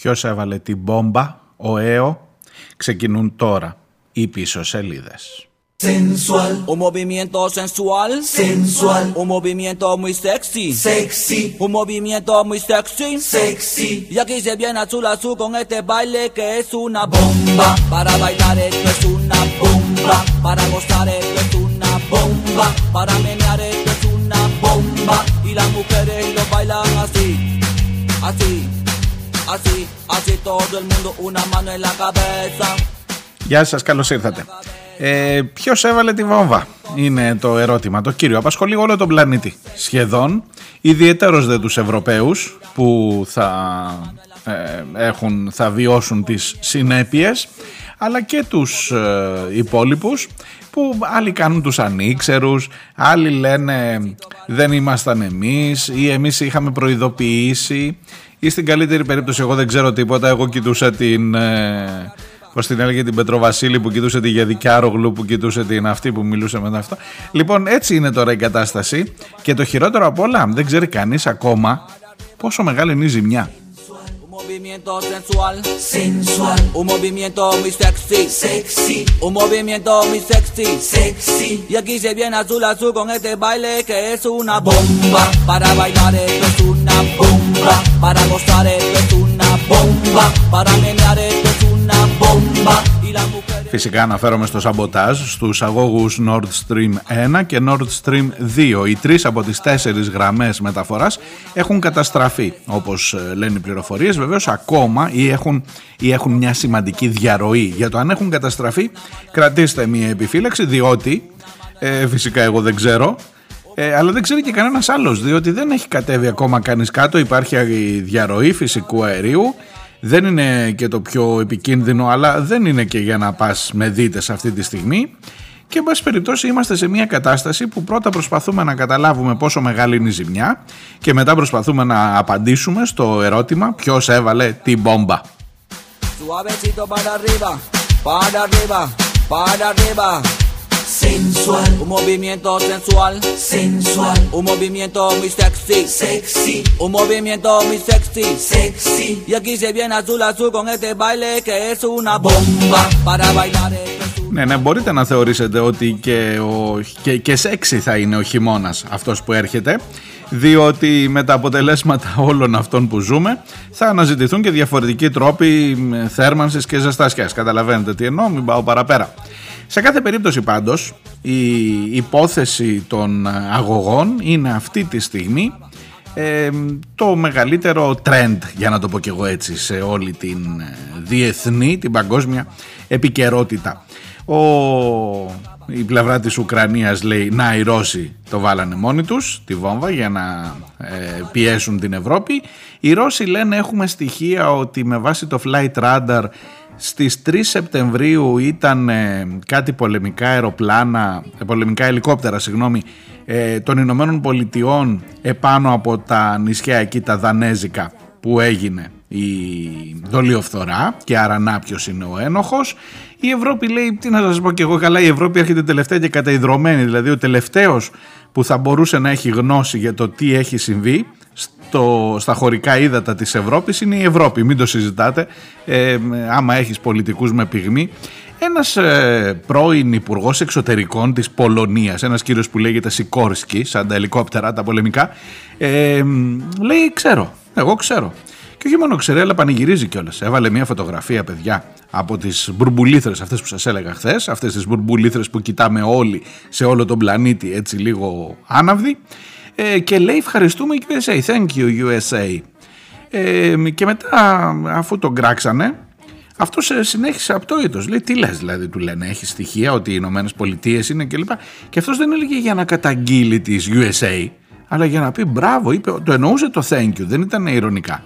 ποιος έβαλε την μπόμπα, ο ΑΕΟ, ξεκινούν τώρα οι πίσω σελίδες. Sensual, un movimiento sensual, sensual, un movimiento muy sexy, sexy, un movimiento muy sexy, sexy. Y aquí se viene azul azul con este baile que es una bomba. Para bailar esto es una bomba, para gozar esto es una bomba, para menear esto es una bomba. Y las mujeres lo bailan así, así, Así, así todo el mundo una mano en la cabeza. Γεια σας, καλώς ήρθατε. Ε, Ποιος έβαλε τη βόμβα, είναι το ερώτημα. Το κύριο απασχολεί όλο τον πλανήτη. Σχεδόν, ιδιαίτερος δε τους Ευρωπαίους που θα, ε, έχουν, θα βιώσουν τις συνέπειες, αλλά και τους ε, υπόλοιπους που άλλοι κάνουν τους ανήξερους, άλλοι λένε δεν ήμασταν εμείς ή εμείς είχαμε προειδοποιήσει ή στην καλύτερη περίπτωση εγώ δεν ξέρω τίποτα, εγώ κοιτούσα την... Ε, Πώς την έλεγε την Πετροβασίλη που κοιτούσε τη Γεδικιάρογλου που κοιτούσε την αυτή που μιλούσε μετά αυτό. Λοιπόν, έτσι είναι τώρα η κατάσταση. Και το χειρότερο απ' όλα, δεν ξέρει κανείς ακόμα πόσο μεγάλη είναι η ζημιά. Un movimiento sensual, sensual, un movimiento muy sexy, sexy, un movimiento muy sexy, sexy. Y aquí se viene azul azul con este baile que es una bomba. Para bailar esto es una bomba, para gozar esto es una bomba, para menear esto es una bomba. Y la mujer Φυσικά αναφέρομαι στο σαμποτάζ στους αγώγους Nord Stream 1 και Nord Stream 2. Οι τρεις από τις τέσσερις γραμμές μεταφοράς έχουν καταστραφεί, όπως ε, λένε οι πληροφορίες. Βεβαίως ακόμα ή έχουν, ή έχουν μια σημαντική διαρροή. Για το αν έχουν καταστραφεί κρατήστε μια επιφύλαξη διότι, ε, φυσικά εγώ δεν ξέρω, ε, αλλά δεν ξέρει και κανένας άλλος διότι δεν έχει κατέβει ακόμα κανείς κάτω, υπάρχει διαρροή φυσικού αερίου δεν είναι και το πιο επικίνδυνο αλλά δεν είναι και για να πας με δίτες αυτή τη στιγμή και εν πάση περιπτώσει είμαστε σε μια κατάσταση που πρώτα προσπαθούμε να καταλάβουμε πόσο μεγάλη είναι η ζημιά και μετά προσπαθούμε να απαντήσουμε στο ερώτημα ποιος έβαλε την μπόμπα. Suavecito para arriba, para arriba, para arriba. Sensual, un movimiento sensual, sensual, un movimiento muy sexy, sexy, un movimiento muy sexy, sexy. Y aquí se viene azul azul con este baile que es una bomba para bailar Ναι, ναι, μπορείτε να θεωρήσετε ότι και, ο, και, και σεξι θα είναι ο χειμώνας αυτός που έρχεται διότι με τα αποτελέσματα όλων αυτών που ζούμε θα αναζητηθούν και διαφορετικοί τρόποι θέρμανσης και ζεστασιάς. Καταλαβαίνετε τι εννοώ, μην πάω παραπέρα. Σε κάθε περίπτωση πάντως η υπόθεση των αγωγών είναι αυτή τη στιγμή ε, το μεγαλύτερο trend για να το πω και εγώ έτσι σε όλη την ε, διεθνή, την παγκόσμια επικαιρότητα. Ο, η πλευρά της Ουκρανίας λέει να οι Ρώσοι το βάλανε μόνοι τους τη βόμβα για να ε, πιέσουν την Ευρώπη. Οι Ρώσοι λένε έχουμε στοιχεία ότι με βάση το flight radar στις 3 Σεπτεμβρίου ήταν ε, κάτι πολεμικά αεροπλάνα, ε, πολεμικά ελικόπτερα συγγνώμη, ε, των Ηνωμένων Πολιτειών επάνω από τα νησιά εκεί τα Δανέζικα που έγινε η δολιοφθορά και άρα να ποιος είναι ο ένοχος η Ευρώπη λέει, τι να σας πω και εγώ καλά η Ευρώπη έρχεται τελευταία και καταϊδρωμένη δηλαδή ο τελευταίος που θα μπορούσε να έχει γνώση για το τι έχει συμβεί στο, στα χωρικά ύδατα της Ευρώπης είναι η Ευρώπη, μην το συζητάτε ε, άμα έχεις πολιτικούς με πυγμή. Ένας ε, πρώην υπουργός εξωτερικών της Πολωνίας, ένας κύριος που λέγεται Σικόρσκι, σαν τα ελικόπτερα, τα πολεμικά, ε, λέει ξέρω, εγώ ξέρω. Και όχι μόνο ξέρει, αλλά πανηγυρίζει κιόλας. Έβαλε μια φωτογραφία, παιδιά, από τις μπουρμπουλήθρες αυτές που σας έλεγα χθες, αυτές τις μπουρμπουλήθρες που κοιτάμε όλοι σε όλο τον πλανήτη, έτσι λίγο άναυδοι. Ε, και λέει ευχαριστούμε USA, thank you USA. Ε, και μετά, αφού τον κράξανε, αυτό συνέχισε απτόητος. Λέει, τι λες, δηλαδή, του λένε, έχει στοιχεία ότι οι Ηνωμένες Πολιτείες είναι κλπ. Και, και αυτός δεν έλεγε για να καταγγείλει τη USA, αλλά για να πει μπράβο, είπε, το εννοούσε το thank you, δεν ήταν ηρωνικά.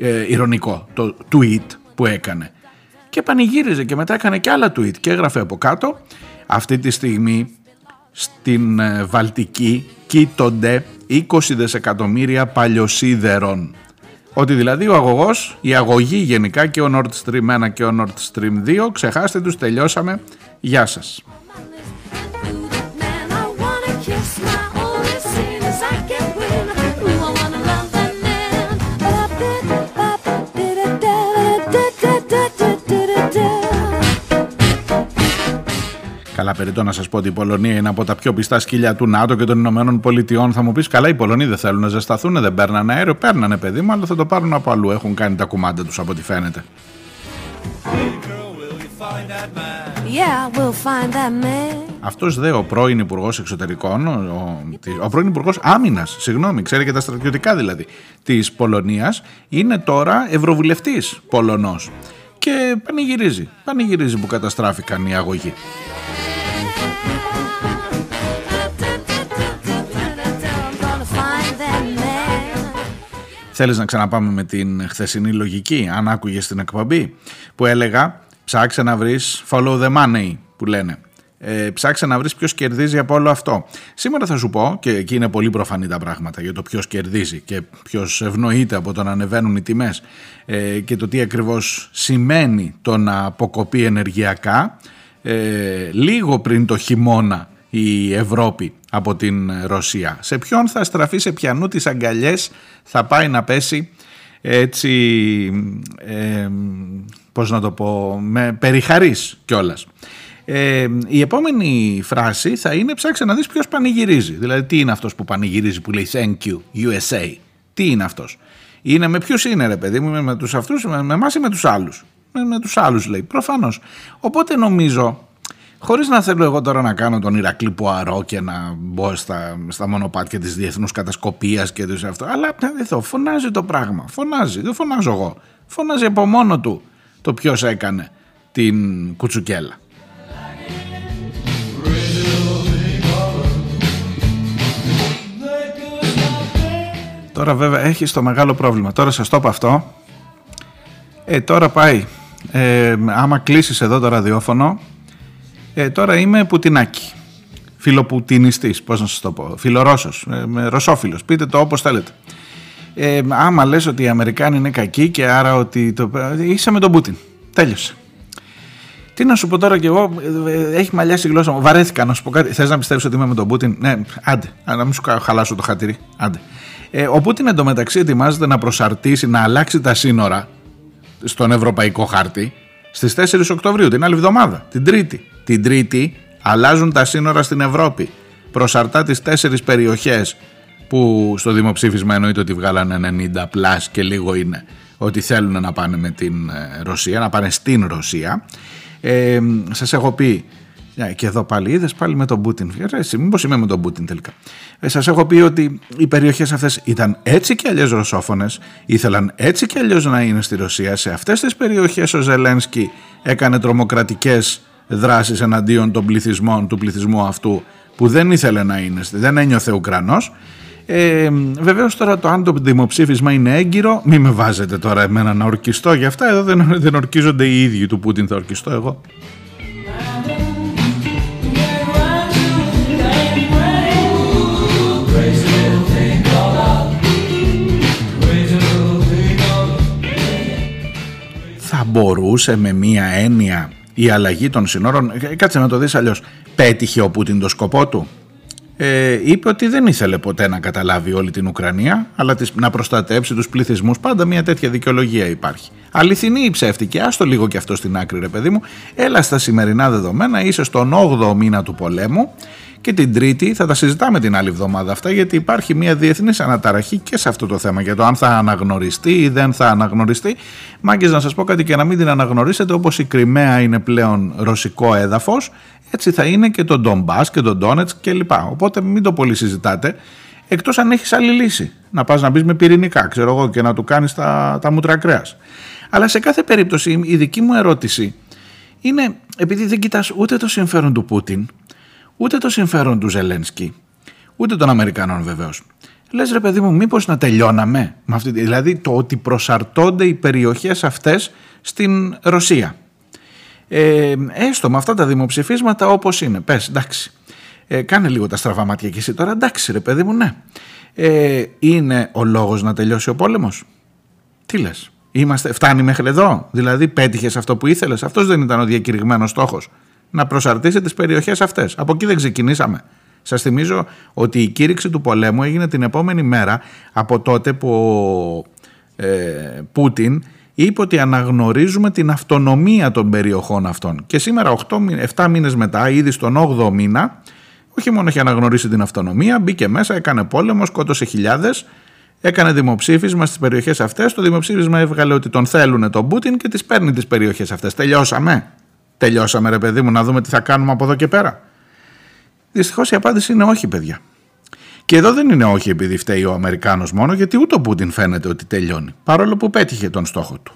Ε, ηρωνικό το tweet που έκανε. Και πανηγύριζε και μετά έκανε και άλλα tweet και έγραφε από κάτω αυτή τη στιγμή στην ε, Βαλτική κοίτονται 20 δισεκατομμύρια παλιοσίδερων. Ότι δηλαδή ο αγωγός, η αγωγή γενικά και ο Nord Stream 1 και ο Nord Stream 2, ξεχάστε τους, τελειώσαμε. Γεια σας. Καλά, περιττό να σας πω ότι η Πολωνία είναι από τα πιο πιστά σκύλια του ΝΑΤΟ και των Ηνωμένων Πολιτειών. Θα μου πεις, καλά, οι Πολωνοί δεν θέλουν να ζεσταθούν, δεν παίρνανε αέριο. Παίρνανε, παιδί μου, αλλά θα το πάρουν από αλλού. Έχουν κάνει τα κουμάντα τους από ό,τι φαίνεται. Yeah, we'll find that man. Αυτός δε ο πρώην υπουργός Εξωτερικών, ο, ο πρώην υπουργός Άμυνας, συγγνώμη, ξέρει και τα στρατιωτικά δηλαδή, της Πολωνίας, είναι τώρα ευρωβουλευτής Πολωνός και πανηγυρίζει, πανηγυρίζει που καταστράφηκαν οι αγωγοί. Θέλεις να ξαναπάμε με την χθεσινή λογική, αν άκουγες την εκπομπή, που έλεγα ψάξε να βρεις follow the money που λένε. Ε, ψάξε να βρεις ποιος κερδίζει από όλο αυτό. Σήμερα θα σου πω, και εκεί είναι πολύ προφανή τα πράγματα για το ποιος κερδίζει και ποιος ευνοείται από το να ανεβαίνουν οι τιμές ε, και το τι ακριβώς σημαίνει το να αποκοπεί ενεργειακά ε, λίγο πριν το χειμώνα η Ευρώπη από την Ρωσία. Σε ποιον θα στραφεί, σε ποιανού τις αγκαλιές θα πάει να πέσει έτσι, ε, πώς να το πω, με περιχαρής κιόλας. Ε, η επόμενη φράση θα είναι ψάξε να δεις ποιος πανηγυρίζει. Δηλαδή τι είναι αυτός που πανηγυρίζει που λέει thank you USA. Τι είναι αυτός. Είναι με ποιους είναι ρε παιδί μου, με τους αυτούς, με, με εμάς ή με τους άλλους. Με, με τους άλλους λέει, προφανώς. Οπότε νομίζω Χωρίς να θέλω εγώ τώρα να κάνω τον Ηρακλή Πουαρό και να μπω στα, στα μονοπάτια της διεθνούς κατασκοπίας και το αυτό. Αλλά εδώ φωνάζει το πράγμα. Φωνάζει. Δεν φωνάζω εγώ. Φωνάζει από μόνο του το ποιος έκανε την κουτσουκέλα. Τώρα βέβαια έχει το μεγάλο πρόβλημα. Τώρα σας το είπα αυτό. Ε, τώρα πάει. Ε, άμα κλείσεις εδώ το ραδιόφωνο ε, τώρα είμαι Πουτινάκι. Φιλοπουτινιστής, πώς να σας το πω. Φιλορώσος, ε, ρωσόφιλος. Πείτε το όπως θέλετε. Ε, άμα λες ότι οι Αμερικάνοι είναι κακοί και άρα ότι το... είσαι με τον Πούτιν. Τέλειωσε. Τι να σου πω τώρα κι εγώ, ε, έχει μαλλιάσει η γλώσσα μου. Βαρέθηκα να σου πω κάτι. Θες να πιστεύεις ότι είμαι με τον Πούτιν; Ναι, άντε, να μην σου χαλάσω το χατήρι. Άντε. Ε, ο Πούτιν εντωμεταξύ ετοιμάζεται να προσαρτήσει, να αλλάξει τα σύνορα στον ευρωπαϊκό χάρτη στις 4 Οκτωβρίου, την άλλη εβδομάδα, την Τρίτη. Την Τρίτη αλλάζουν τα σύνορα στην Ευρώπη. Προσαρτά τις τέσσερις περιοχές που στο δημοψήφισμα εννοείται ότι βγάλανε 90 πλάς και λίγο είναι ότι θέλουν να πάνε με την ε, Ρωσία, να πάνε στην Ρωσία. Ε, σας έχω πει και εδώ πάλι είδες πάλι με τον Πούτιν. Εσύ, μήπως είμαι με τον Πούτιν τελικά. Ε, Σας έχω πει ότι οι περιοχές αυτές ήταν έτσι και αλλιώς ρωσόφωνες, ήθελαν έτσι και αλλιώς να είναι στη Ρωσία. Σε αυτές τις περιοχές ο Ζελένσκι έκανε τρομοκρατικές δράσεις εναντίον των πληθυσμών, του πληθυσμού αυτού που δεν ήθελε να είναι, δεν ένιωθε Ουκρανός. Ε, Βεβαίως τώρα το αν το δημοψήφισμα είναι έγκυρο, μην με βάζετε τώρα εμένα να ορκιστώ για αυτά. Εδώ δεν, δεν ορκίζονται οι ίδιοι του Πούτιν, θα ορκιστώ εγώ. Θα μπορούσε με μία έννοια η αλλαγή των συνόρων, ε, κάτσε να το δεις αλλιώς, πέτυχε ο Πούτιν το σκοπό του; Ε, είπε ότι δεν ήθελε ποτέ να καταλάβει όλη την Ουκρανία, αλλά να προστατέψει τους πληθυσμούς. Πάντα μια τέτοια δικαιολογία υπάρχει. Αληθινή ή ψεύτικη, άστο λίγο και αυτό στην άκρη ρε παιδί μου. Έλα στα σημερινά δεδομένα, είσαι στον 8ο μήνα του πολέμου και την Τρίτη θα τα συζητάμε την άλλη εβδομάδα αυτά γιατί υπάρχει μια διεθνής αναταραχή και σε αυτό το θέμα για το αν θα αναγνωριστεί ή δεν θα αναγνωριστεί. Μάγκες να σας πω κάτι και να μην την αναγνωρίσετε όπως η Κρυμαία είναι πλέον ρωσικό έδαφος, έτσι θα είναι και το Ντομπάς και το Ντόνετ κλπ. Οπότε μην το πολύ συζητάτε. Εκτός αν έχεις άλλη λύση. Να πας να μπεις με πυρηνικά, ξέρω εγώ, και να του κάνεις τα, τα μούτρα κρέας. Αλλά σε κάθε περίπτωση η δική μου ερώτηση είναι επειδή δεν κοιτάς ούτε το συμφέρον του Πούτιν, ούτε το συμφέρον του Ζελένσκι, ούτε των Αμερικανών βεβαίως. Λες ρε παιδί μου, μήπως να τελειώναμε με αυτή, δηλαδή το ότι προσαρτώνται οι περιοχές αυτές στην Ρωσία. Ε, έστω με αυτά τα δημοψηφίσματα όπως είναι. Πες, εντάξει. Ε, κάνε λίγο τα στραβά μάτια και εσύ τώρα. Εντάξει, ρε παιδί μου, ναι. Ε, είναι ο λόγος να τελειώσει ο πόλεμος; Τι λες, Είμαστε, φτάνει μέχρι εδώ; Δηλαδή, πέτυχες αυτό που ήθελες; Αυτός δεν ήταν ο διακηρυγμένος στόχος να προσαρτήσει τις περιοχές αυτές. Από εκεί δεν ξεκινήσαμε. Σας θυμίζω ότι η κήρυξη του πολέμου έγινε την επόμενη μέρα από τότε που ο ε, Πούτιν είπε ότι αναγνωρίζουμε την αυτονομία των περιοχών αυτών. Και σήμερα 8, 7 μήνες μετά, ήδη στον 8ο μήνα, όχι μόνο έχει αναγνωρίσει την αυτονομία, μπήκε μέσα, έκανε πόλεμο, σκότωσε χιλιάδες, έκανε δημοψήφισμα στις περιοχές αυτές. Το δημοψήφισμα έβγαλε ότι τον θέλουν τον Πούτιν και τις παίρνει τις περιοχές αυτές. Τελειώσαμε. Τελειώσαμε ρε παιδί μου να δούμε τι θα κάνουμε από εδώ και πέρα. Δυστυχώς η απάντηση είναι όχι παιδιά. Και εδώ δεν είναι όχι επειδή φταίει ο Αμερικάνος μόνο γιατί ούτε ο Πούτιν φαίνεται ότι τελειώνει παρόλο που πέτυχε τον στόχο του.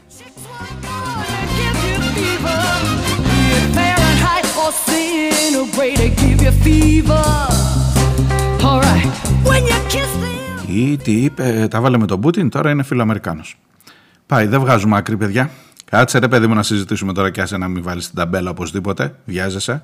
Ή τι είπε, τα βάλε με τον Πούτιν, τώρα είναι φιλοαμερικάνος. Πάει, δεν βγάζουμε άκρη παιδιά. Κάτσε ρε παιδί μου να συζητήσουμε τώρα και άσε να μην βάλεις την ταμπέλα οπωσδήποτε. Βιάζεσαι.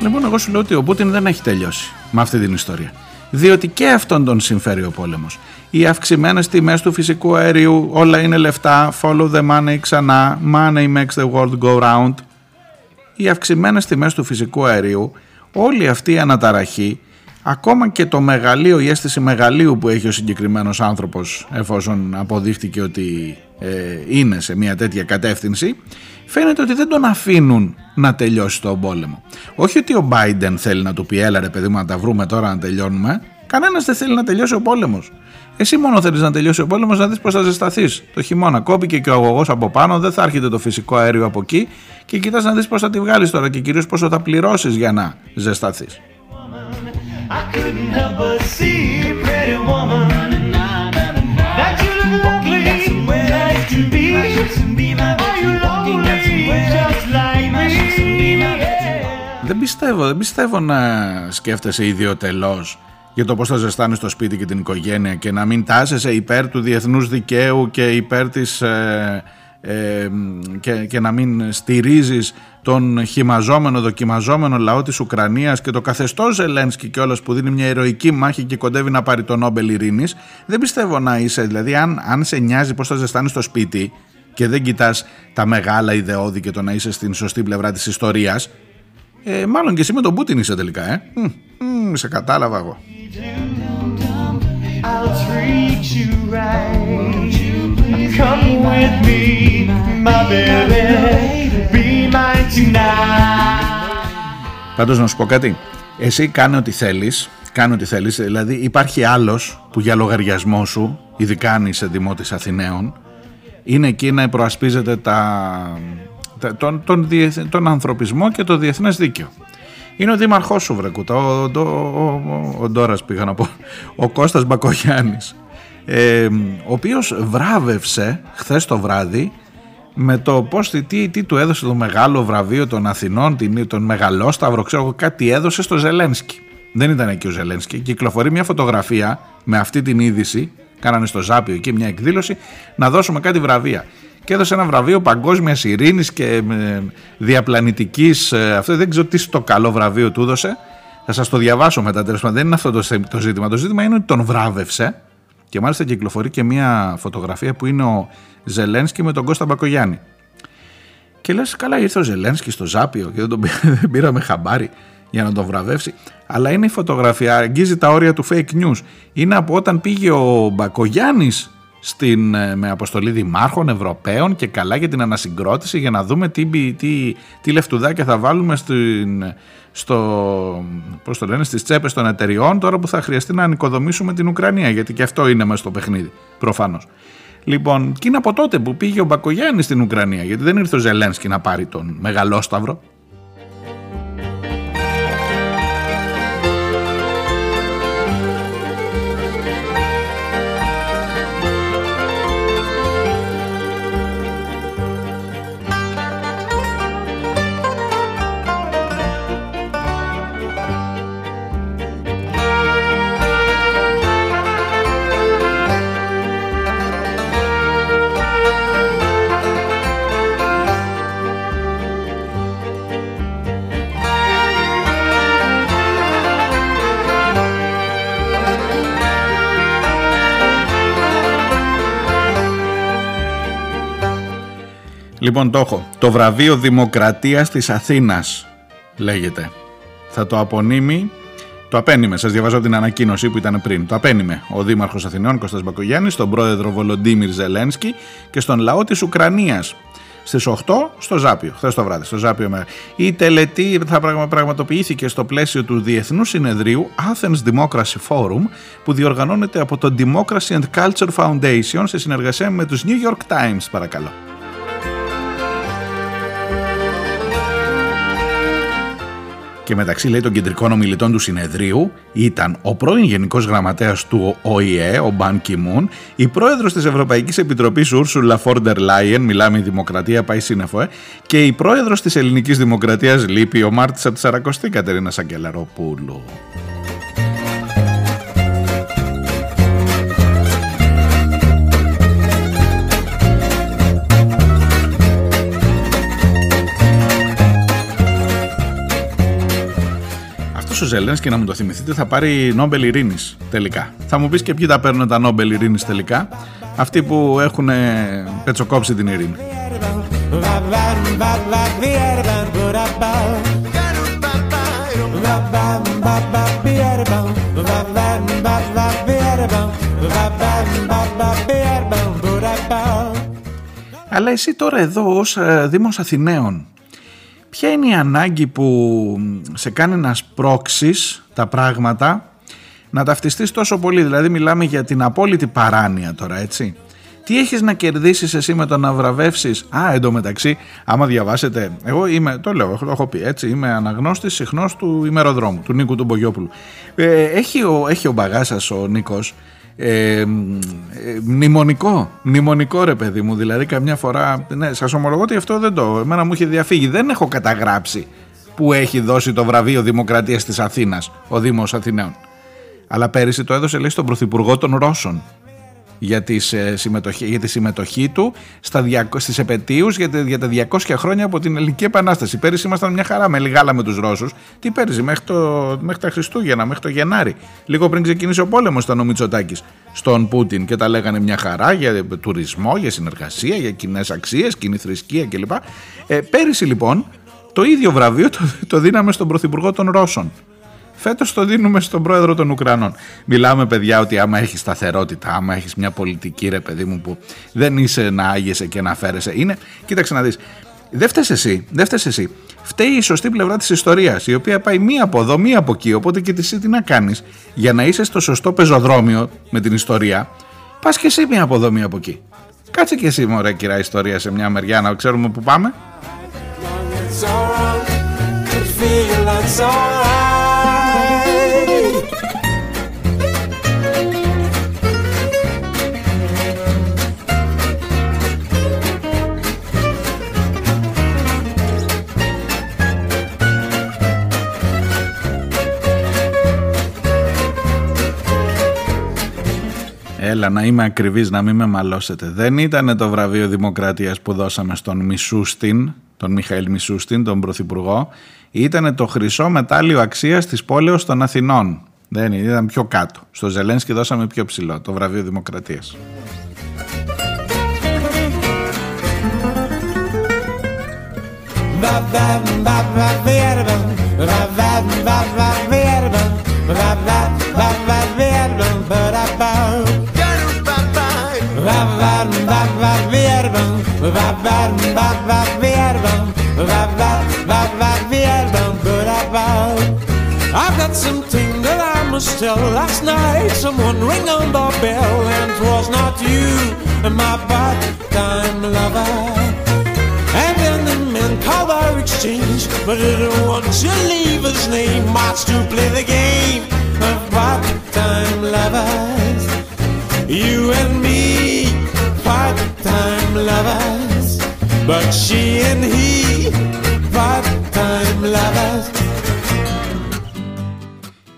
Λοιπόν, εγώ σου λέω ότι ο Πούτιν δεν έχει τελειώσει με αυτή την ιστορία. Διότι και αυτόν τον συμφέρει ο πόλεμος. Οι αυξημένες τιμές του φυσικού αερίου, όλα είναι λεφτά, follow the money ξανά, money makes the world go round. Οι αυξημένες τιμές του φυσικού αερίου, όλη αυτή η αναταραχή ακόμα και το μεγαλείο, η αίσθηση μεγαλείου που έχει ο συγκεκριμένος άνθρωπος εφόσον αποδείχτηκε ότι ε, είναι σε μια τέτοια κατεύθυνση φαίνεται ότι δεν τον αφήνουν να τελειώσει τον πόλεμο. Όχι ότι ο Biden θέλει να του πει έλα ρε παιδί μου να τα βρούμε τώρα να τελειώνουμε κανένας δεν θέλει να τελειώσει ο πόλεμος. Εσύ μόνο θέλεις να τελειώσει ο πόλεμος να δεις πώς θα ζεσταθείς. Το χειμώνα κόπηκε και ο αγωγός από πάνω, δεν θα έρχεται το φυσικό αέριο από εκεί και κοιτάς να δεις πώς θα τη βγάλεις τώρα και κυρίως πόσο θα πληρώσεις για να ζεσταθείς. I couldn't help but see, pretty woman, Δεν πιστεύω, δεν πιστεύω να σκέφτεσαι ιδιωτελώς για το πώς θα ζεστάνεις το σπίτι και την οικογένεια και να μην τάσεσαι υπέρ του διεθνούς δικαίου και υπέρ της ε, ε, και, και να μην στηρίζεις τον χυμαζόμενο, δοκιμαζόμενο λαό της Ουκρανίας και το καθεστώς Ζελένσκι κιόλας που δίνει μια ηρωική μάχη και κοντεύει να πάρει τον Νόμπελ Ειρήνης. Δεν πιστεύω να είσαι, δηλαδή αν, αν σε νοιάζει πως θα ζεστάνεις το σπίτι και δεν κοιτάς τα μεγάλα ιδεώδη και το να είσαι στην σωστή πλευρά της ιστορίας ε, μάλλον και εσύ με τον Πούτιν είσαι τελικά ε. Μ, σε κατάλαβα εγώ I'll treat you right. Come with me, my baby. Be mine tonight. Πάντως να σου πω κάτι. Εσύ κάνε ό,τι θέλεις. Κάνε ό,τι θέλεις. Δηλαδή υπάρχει άλλος που για λογαριασμό σου, ειδικά αν είσαι δημότης Αθηναίων, είναι εκεί να προασπίζεται τα, τον, τον, τον ανθρωπισμό και το διεθνές δίκαιο. Είναι ο δήμαρχός σου βρεκούτα, ο, ο, ο, ο Ντόρας πήγα να πω, ο Κώστας Μπακογιάννης, ε, ο οποίος βράβευσε χθες το βράδυ με το πώς, τι, τι του έδωσε το μεγάλο βραβείο των Αθηνών, τον μεγαλόσταυρο, ξέρω κάτι έδωσε στο Ζελένσκι. Δεν ήταν εκεί ο Ζελένσκι. Κυκλοφορεί μια φωτογραφία με αυτή την είδηση, κάνανε στο Ζάπιο εκεί μια εκδήλωση, να δώσουμε κάτι βραβεία και έδωσε ένα βραβείο παγκόσμιας ειρήνης και ε, διαπλανητικής. Ε, αυτό δεν ξέρω τι στο καλό βραβείο του έδωσε. Θα σας το διαβάσω μετά. Τέλος πάντων, δεν είναι αυτό το, ζήτημα. Το ζήτημα είναι ότι τον βράβευσε και μάλιστα κυκλοφορεί και μια φωτογραφία που είναι ο Ζελένσκι με τον Κώστα Μπακογιάννη. Και λες, καλά ήρθε ο Ζελένσκι στο Ζάπιο και δεν τον δεν πήραμε χαμπάρι για να τον βραβεύσει. Αλλά είναι η φωτογραφία, αγγίζει τα όρια του fake news. Είναι από όταν πήγε ο Μπακογιάννης στην, ε, με αποστολή δημάρχων, Ευρωπαίων και καλά για την ανασυγκρότηση για να δούμε τι, τι, τι λεφτουδάκια θα βάλουμε στην, στο, πώς το λένε, στις τσέπες των εταιριών τώρα που θα χρειαστεί να ανοικοδομήσουμε την Ουκρανία γιατί και αυτό είναι μέσα στο παιχνίδι προφανώς. Λοιπόν, και είναι από τότε που πήγε ο Μπακογιάννης στην Ουκρανία γιατί δεν ήρθε ο Ζελένσκι να πάρει τον Μεγαλόσταυρο Λοιπόν το έχω. Το βραβείο Δημοκρατίας της Αθήνας λέγεται. Θα το απονείμει το απένιμε, σας διαβάζω την ανακοίνωση που ήταν πριν. Το απένιμε ο Δήμαρχος Αθηνών Κώστας Μπακογιάννης, τον πρόεδρο Βολοντίμιρ Ζελένσκι και στον λαό της Ουκρανίας. Στις 8 στο Ζάπιο, χθες το βράδυ, στο Ζάπιο μέρα. Η τελετή θα πραγματοποιήθηκε στο πλαίσιο του Διεθνού Συνεδρίου Athens Democracy Forum που διοργανώνεται από το Democracy and Culture Foundation σε συνεργασία με τους New York Times, παρακαλώ. Και μεταξύ λέει των κεντρικών ομιλητών του συνεδρίου ήταν ο πρώην Γενικός Γραμματέας του ΟΗΕ, ο Μπαν Κιμούν, η πρόεδρος της Ευρωπαϊκής Επιτροπής Ούρσουλα Φόρντερ Λάιεν, μιλάμε η Δημοκρατία, πάει σύννεφο, ε, και η πρόεδρος της Ελληνικής Δημοκρατίας Λύπη, ο Μάρτης από τη Σαρακοστή Κατερίνα Σαγκελαροπούλου. Ο Ζελένσκι, να μου το θυμηθείτε, θα πάρει Νόμπελ Ειρήνης τελικά. Θα μου πεις και ποιοι τα παίρνουν τα Νόμπελ Ειρήνης τελικά. Αυτοί που έχουν πετσοκόψει την ειρήνη. Αλλά εσύ τώρα εδώ ως ε, Δήμος Αθηναίων ποια είναι η ανάγκη που σε κάνεις να σπρώξεις τα πράγματα να ταυτιστείς τόσο πολύ, δηλαδή μιλάμε για την απόλυτη παράνοια τώρα έτσι. Τι έχεις να κερδίσεις εσύ με το να βραβεύσεις; Α, εντωμεταξύ, άμα διαβάσετε Εγώ είμαι, το λέω, το έχω πει έτσι Είμαι αναγνώστης συχνός του ημεροδρόμου Του Νίκου του Μπογιόπουλου ε, έχει, ο, έχει ο μπαγάσας ο Νίκος ε, μνημονικό, μνημονικό ρε παιδί μου, δηλαδή καμιά φορά, ναι, σας ομολογώ ότι αυτό δεν το, εμένα μου είχε διαφύγει, δεν έχω καταγράψει που έχει δώσει το βραβείο Δημοκρατίας της Αθήνας, ο Δήμος Αθηναίων. Αλλά πέρυσι το έδωσε λέει στον Πρωθυπουργό των Ρώσων για, τις, ε, συμμετοχή, για τη συμμετοχή του στα, στις επαιτίους για, για τα 200 χρόνια από την Ελληνική Επανάσταση. Πέρυσι ήμασταν μια χαρά με λιγάλα με τους Ρώσους. Τι πέρυσι, μέχρι, το, μέχρι τα Χριστούγεννα, μέχρι το Γενάρη. Λίγο πριν ξεκινήσει ο πόλεμος ήταν ο Μητσοτάκης στον Πούτιν και τα λέγανε μια χαρά για τουρισμό, για συνεργασία, για κοινές αξίες, κοινή θρησκεία κλπ. Ε, πέρυσι λοιπόν το ίδιο βραβείο το, το δίναμε στον Πρωθυπουργό των Ρώσων. Φέτος το δίνουμε στον πρόεδρο των Ουκρανών. Μιλάμε, παιδιά, ότι άμα έχεις σταθερότητα, άμα έχεις μια πολιτική, ρε παιδί μου, που δεν είσαι να άγεσαι και να φέρεσαι. Είναι, κοίταξε να δεις. Δεν φταίει εσύ, δεν φταίει εσύ. Φταίει η σωστή πλευρά της ιστορίας, η οποία πάει μία από εδώ, μία από εκεί. Οπότε και εσύ τι να κάνεις για να είσαι στο σωστό πεζοδρόμιο με την ιστορία. Πας και εσύ μία από εδώ, μία από εκεί. Κάτσε και εσύ, μωρέ, κυρά ιστορία σε μια μεριά να ξέρουμε που πάμε. Έλα να είμαι ακριβής να μην με μαλώσετε. Δεν ήταν το βραβείο Δημοκρατίας που δώσαμε στον Μισούστιν, τον Μιχαήλ Μισούστιν, τον Πρωθυπουργό. Ήταν το χρυσό μετάλλιο αξίας της πόλεως των Αθηνών. Δεν ήταν πιο κάτω. Στο Ζελένσκι δώσαμε πιο ψηλό, το βραβείο Δημοκρατίας. I've something that I must tell. Last night someone rang on the bell, and it was not you, and my part-time lover. And then the man called our exchange, but I didn't want to leave his name. Much to play the game of part-time lovers. You and me, part-time lovers. But she and he, part-time lovers.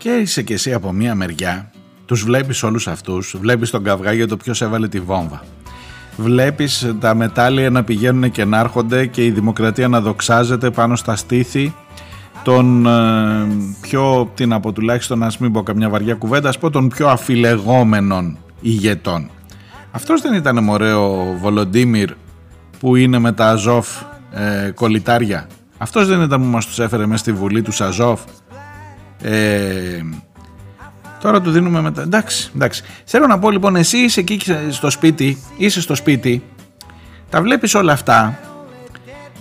Και είσαι και εσύ από μία μεριά, τους βλέπεις όλους αυτούς, βλέπεις τον καυγά για το ποιος έβαλε τη βόμβα. Βλέπεις τα μετάλλια να πηγαίνουν και να έρχονται και η δημοκρατία να δοξάζεται πάνω στα στήθη των ε, πιο, τι να πω τουλάχιστον, ας μην πω καμιά βαριά κουβέντα, ας πω των πιο αφιλεγόμενων ηγετών. Αυτός δεν ήταν μωρέ ο Βολοντίμιρ που είναι με τα Αζόφ ε, κολυτάρια. Αυτός δεν ήταν που μας τους έφερε μέσα στη Βουλή τους Αζόφ. Ε, τώρα του δίνουμε μετά. Εντάξει, εντάξει. Θέλω να πω λοιπόν, εσύ είσαι εκεί στο σπίτι, είσαι στο σπίτι, τα βλέπεις όλα αυτά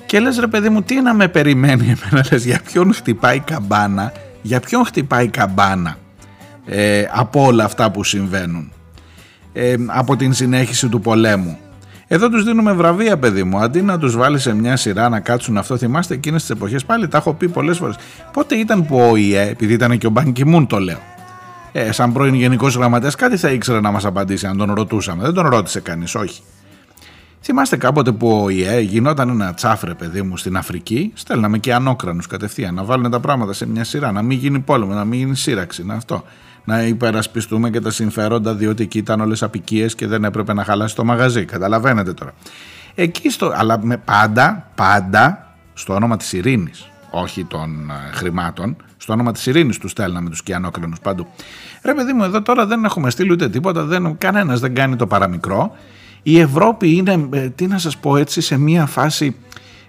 και λες ρε παιδί μου τι να με περιμένει εμένα λες για ποιον χτυπάει καμπάνα για ποιον χτυπάει καμπάνα ε, από όλα αυτά που συμβαίνουν ε, από την συνέχιση του πολέμου εδώ τους δίνουμε βραβεία παιδί μου αντί να τους βάλεις σε μια σειρά να κάτσουν αυτό θυμάστε εκείνες τις εποχές πάλι τα έχω πει πολλές φορές πότε ήταν που ο ΙΕ επειδή ήταν και ο Μπανκιμούν το λέω ε, σαν πρώην γενικός γραμματέας, κάτι θα ήξερε να μας απαντήσει αν τον ρωτούσαμε. Δεν τον ρώτησε κανείς, όχι. Θυμάστε κάποτε που ο ΙΕ γινόταν ένα τσάφρε παιδί μου στην Αφρική, στέλναμε και ανώκρανους κατευθείαν να βάλουν τα πράγματα σε μια σειρά, να μην γίνει πόλεμο, να μην γίνει σύραξη, να αυτό. Να υπερασπιστούμε και τα συμφέροντα διότι εκεί ήταν όλες απικίες και δεν έπρεπε να χαλάσει το μαγαζί, καταλαβαίνετε τώρα. Εκεί στο, αλλά με πάντα, πάντα στο όνομα της ειρήνης, όχι των ε, χρημάτων, στο όνομα της ειρήνης τους στέλναμε τους κιανόκρανους παντού. Ρε παιδί μου εδώ τώρα δεν έχουμε στείλει ούτε τίποτα, δεν, κανένας δεν κάνει το παραμικρό η Ευρώπη είναι, ε, τι να σας πω έτσι, σε μια φάση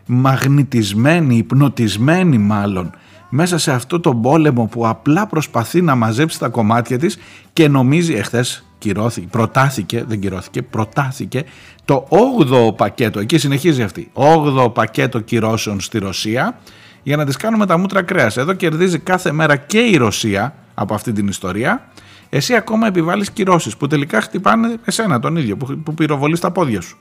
μαγνητισμένη, υπνοτισμένη μάλλον, μέσα σε αυτό το πόλεμο που απλά προσπαθεί να μαζέψει τα κομμάτια της και νομίζει εχθές κυρώθηκε, προτάθηκε, δεν κυρώθηκε, προτάθηκε το 8ο πακέτο, εκεί συνεχίζει αυτή, 8ο πακέτο κυρώσεων στη Ρωσία για να τις κάνουμε τα μούτρα κρέας. Εδώ κερδίζει κάθε μέρα και η Ρωσία από αυτή την ιστορία εσύ ακόμα επιβάλλεις κυρώσεις που τελικά χτυπάνε εσένα τον ίδιο που, που πυροβολείς τα πόδια σου.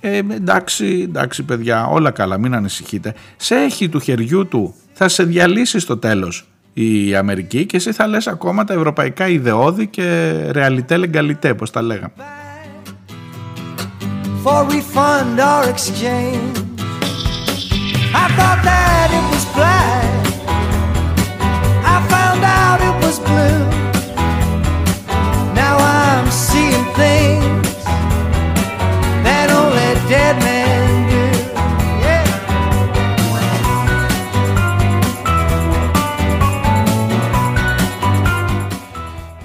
Ε, εντάξει, εντάξει παιδιά, όλα καλά, μην ανησυχείτε. Σε έχει του χεριού του, θα σε διαλύσει στο τέλος η Αμερική και εσύ θα λες ακόμα τα ευρωπαϊκά ιδεώδη και ρεαλιτέ λεγκαλιτέ, πώς τα λέγαμε. For refund or exchange. I thought that it was black. I found out it was blue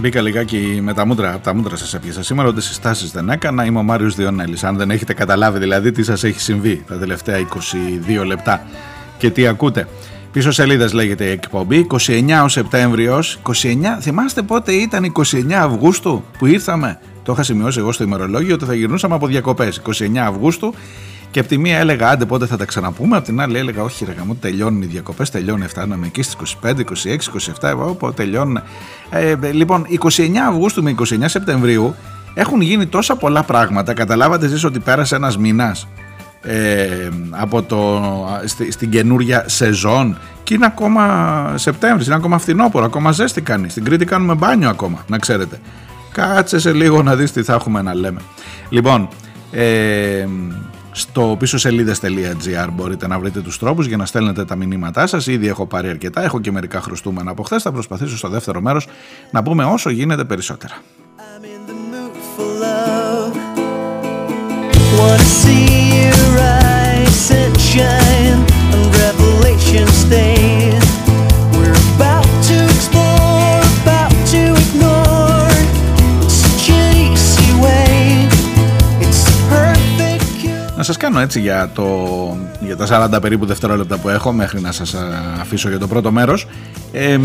Μπήκα λιγάκι με τα μούτρα, τα μούτρα σας έπιασα σήμερα, ότι συστάσεις δεν έκανα, είμαι ο Μάριος Διονέλης. Αν δεν έχετε καταλάβει δηλαδή τι σας έχει συμβεί τα τελευταία 22 λεπτά και τι ακούτε. Πίσω σελίδες λέγεται η εκπομπή, 29 ο Σεπτέμβριος, 29, θυμάστε πότε ήταν 29 Αυγούστου που ήρθαμε; Το είχα σημειώσει εγώ στο ημερολόγιο ότι θα γυρνούσαμε από διακοπές, 29 Αυγούστου και από τη μία έλεγα άντε πότε θα τα ξαναπούμε, από την άλλη έλεγα όχι ρε γαμώ τελειώνουν οι διακοπές, τελειώνουν, φτάνουμε εκεί στις 25, 26, 27, εγώ τελειώνουν. Ε, λοιπόν, 29 Αυγούστου με 29 Σεπτεμβρίου έχουν γίνει τόσα πολλά πράγματα, καταλάβατε εσείς ότι πέρασε ένας μήνας ε, από το, στη, στην καινούρια σεζόν και είναι ακόμα Σεπτέμβρης, είναι ακόμα φθινόπωρο, ακόμα ζέστη κάνει. Στην Κρήτη κάνουμε μπάνιο ακόμα, να ξέρετε. Κάτσε σε λίγο να δεις τι θα έχουμε να λέμε. Λοιπόν, ε, στο πίσω σελίδες.gr μπορείτε να βρείτε τους τρόπους για να στέλνετε τα μηνύματά σας. Ήδη έχω πάρει αρκετά, έχω και μερικά χρωστούμενα από χθες. Θα προσπαθήσω στο δεύτερο μέρος να πούμε όσο γίνεται περισσότερα. Να σας κάνω έτσι για, το, για τα 40 περίπου δευτερόλεπτα που έχω μέχρι να σας αφήσω για το πρώτο μέρος ε,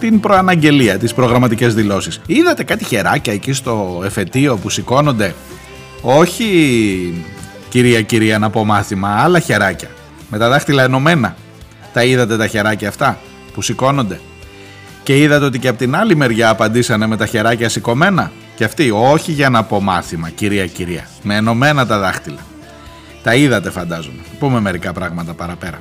την προαναγγελία, τις προγραμματικές δηλώσεις. Είδατε κάτι χεράκια εκεί στο εφετείο που σηκώνονται; Όχι κυρία κυρία να πω μάθημα, άλλα χεράκια με τα δάχτυλα ενωμένα. Τα είδατε τα χεράκια αυτά που σηκώνονται; Και είδατε ότι και από την άλλη μεριά απαντήσανε με τα χεράκια σηκωμένα; Και αυτοί, όχι για να πω μάθημα, κυρία κυρία, με ενωμένα τα δάχτυλα. Τα είδατε φαντάζομαι. Πούμε μερικά πράγματα παραπέρα.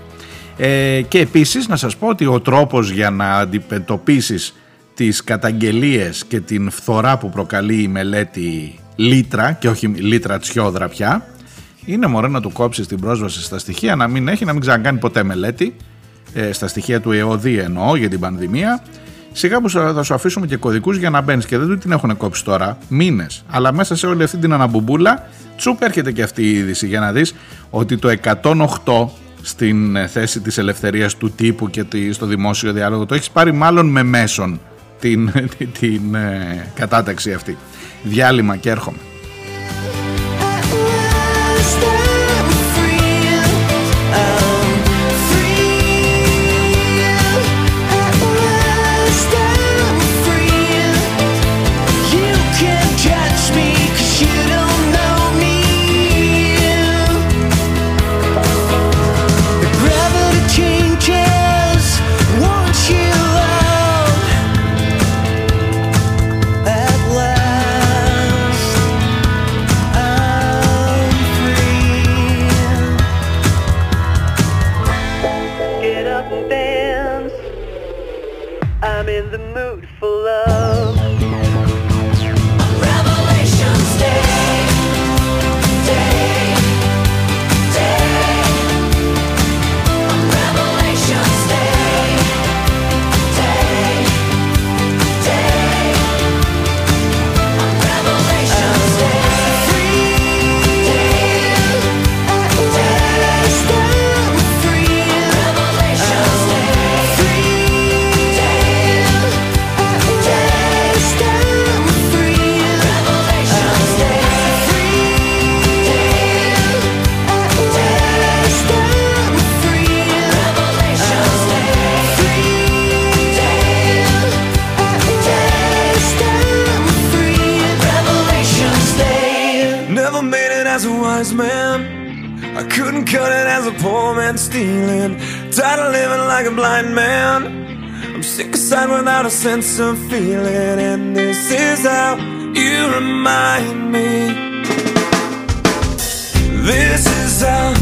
Ε, και επίσης να σας πω ότι ο τρόπος για να αντιμετωπίσεις τις καταγγελίες και την φθορά που προκαλεί η μελέτη λίτρα και όχι λίτρα τσιόδρα πια είναι μωρέ να του κόψεις την πρόσβαση στα στοιχεία να μην έχει, να μην ξανακάνει ποτέ μελέτη ε, στα στοιχεία του ΕΟΔΗ εννοώ για την πανδημία Σιγά που θα σου αφήσουμε και κωδικούς για να μπαίνεις και δεν την έχουν κόψει τώρα, μήνες. Αλλά μέσα σε όλη αυτή την αναμπουμπούλα, τσουπ έρχεται και αυτή η είδηση για να δεις ότι το 108 στην ε, θέση της ελευθερίας του τύπου και στο δημόσιο διάλογο το έχεις πάρει μάλλον με μέσον την, την, την ε, κατάταξη αυτή. Διάλειμμα και έρχομαι. stealing. Tired of living like a blind man. I'm sick of sight without a sense of feeling. And this is how you remind me. This is how.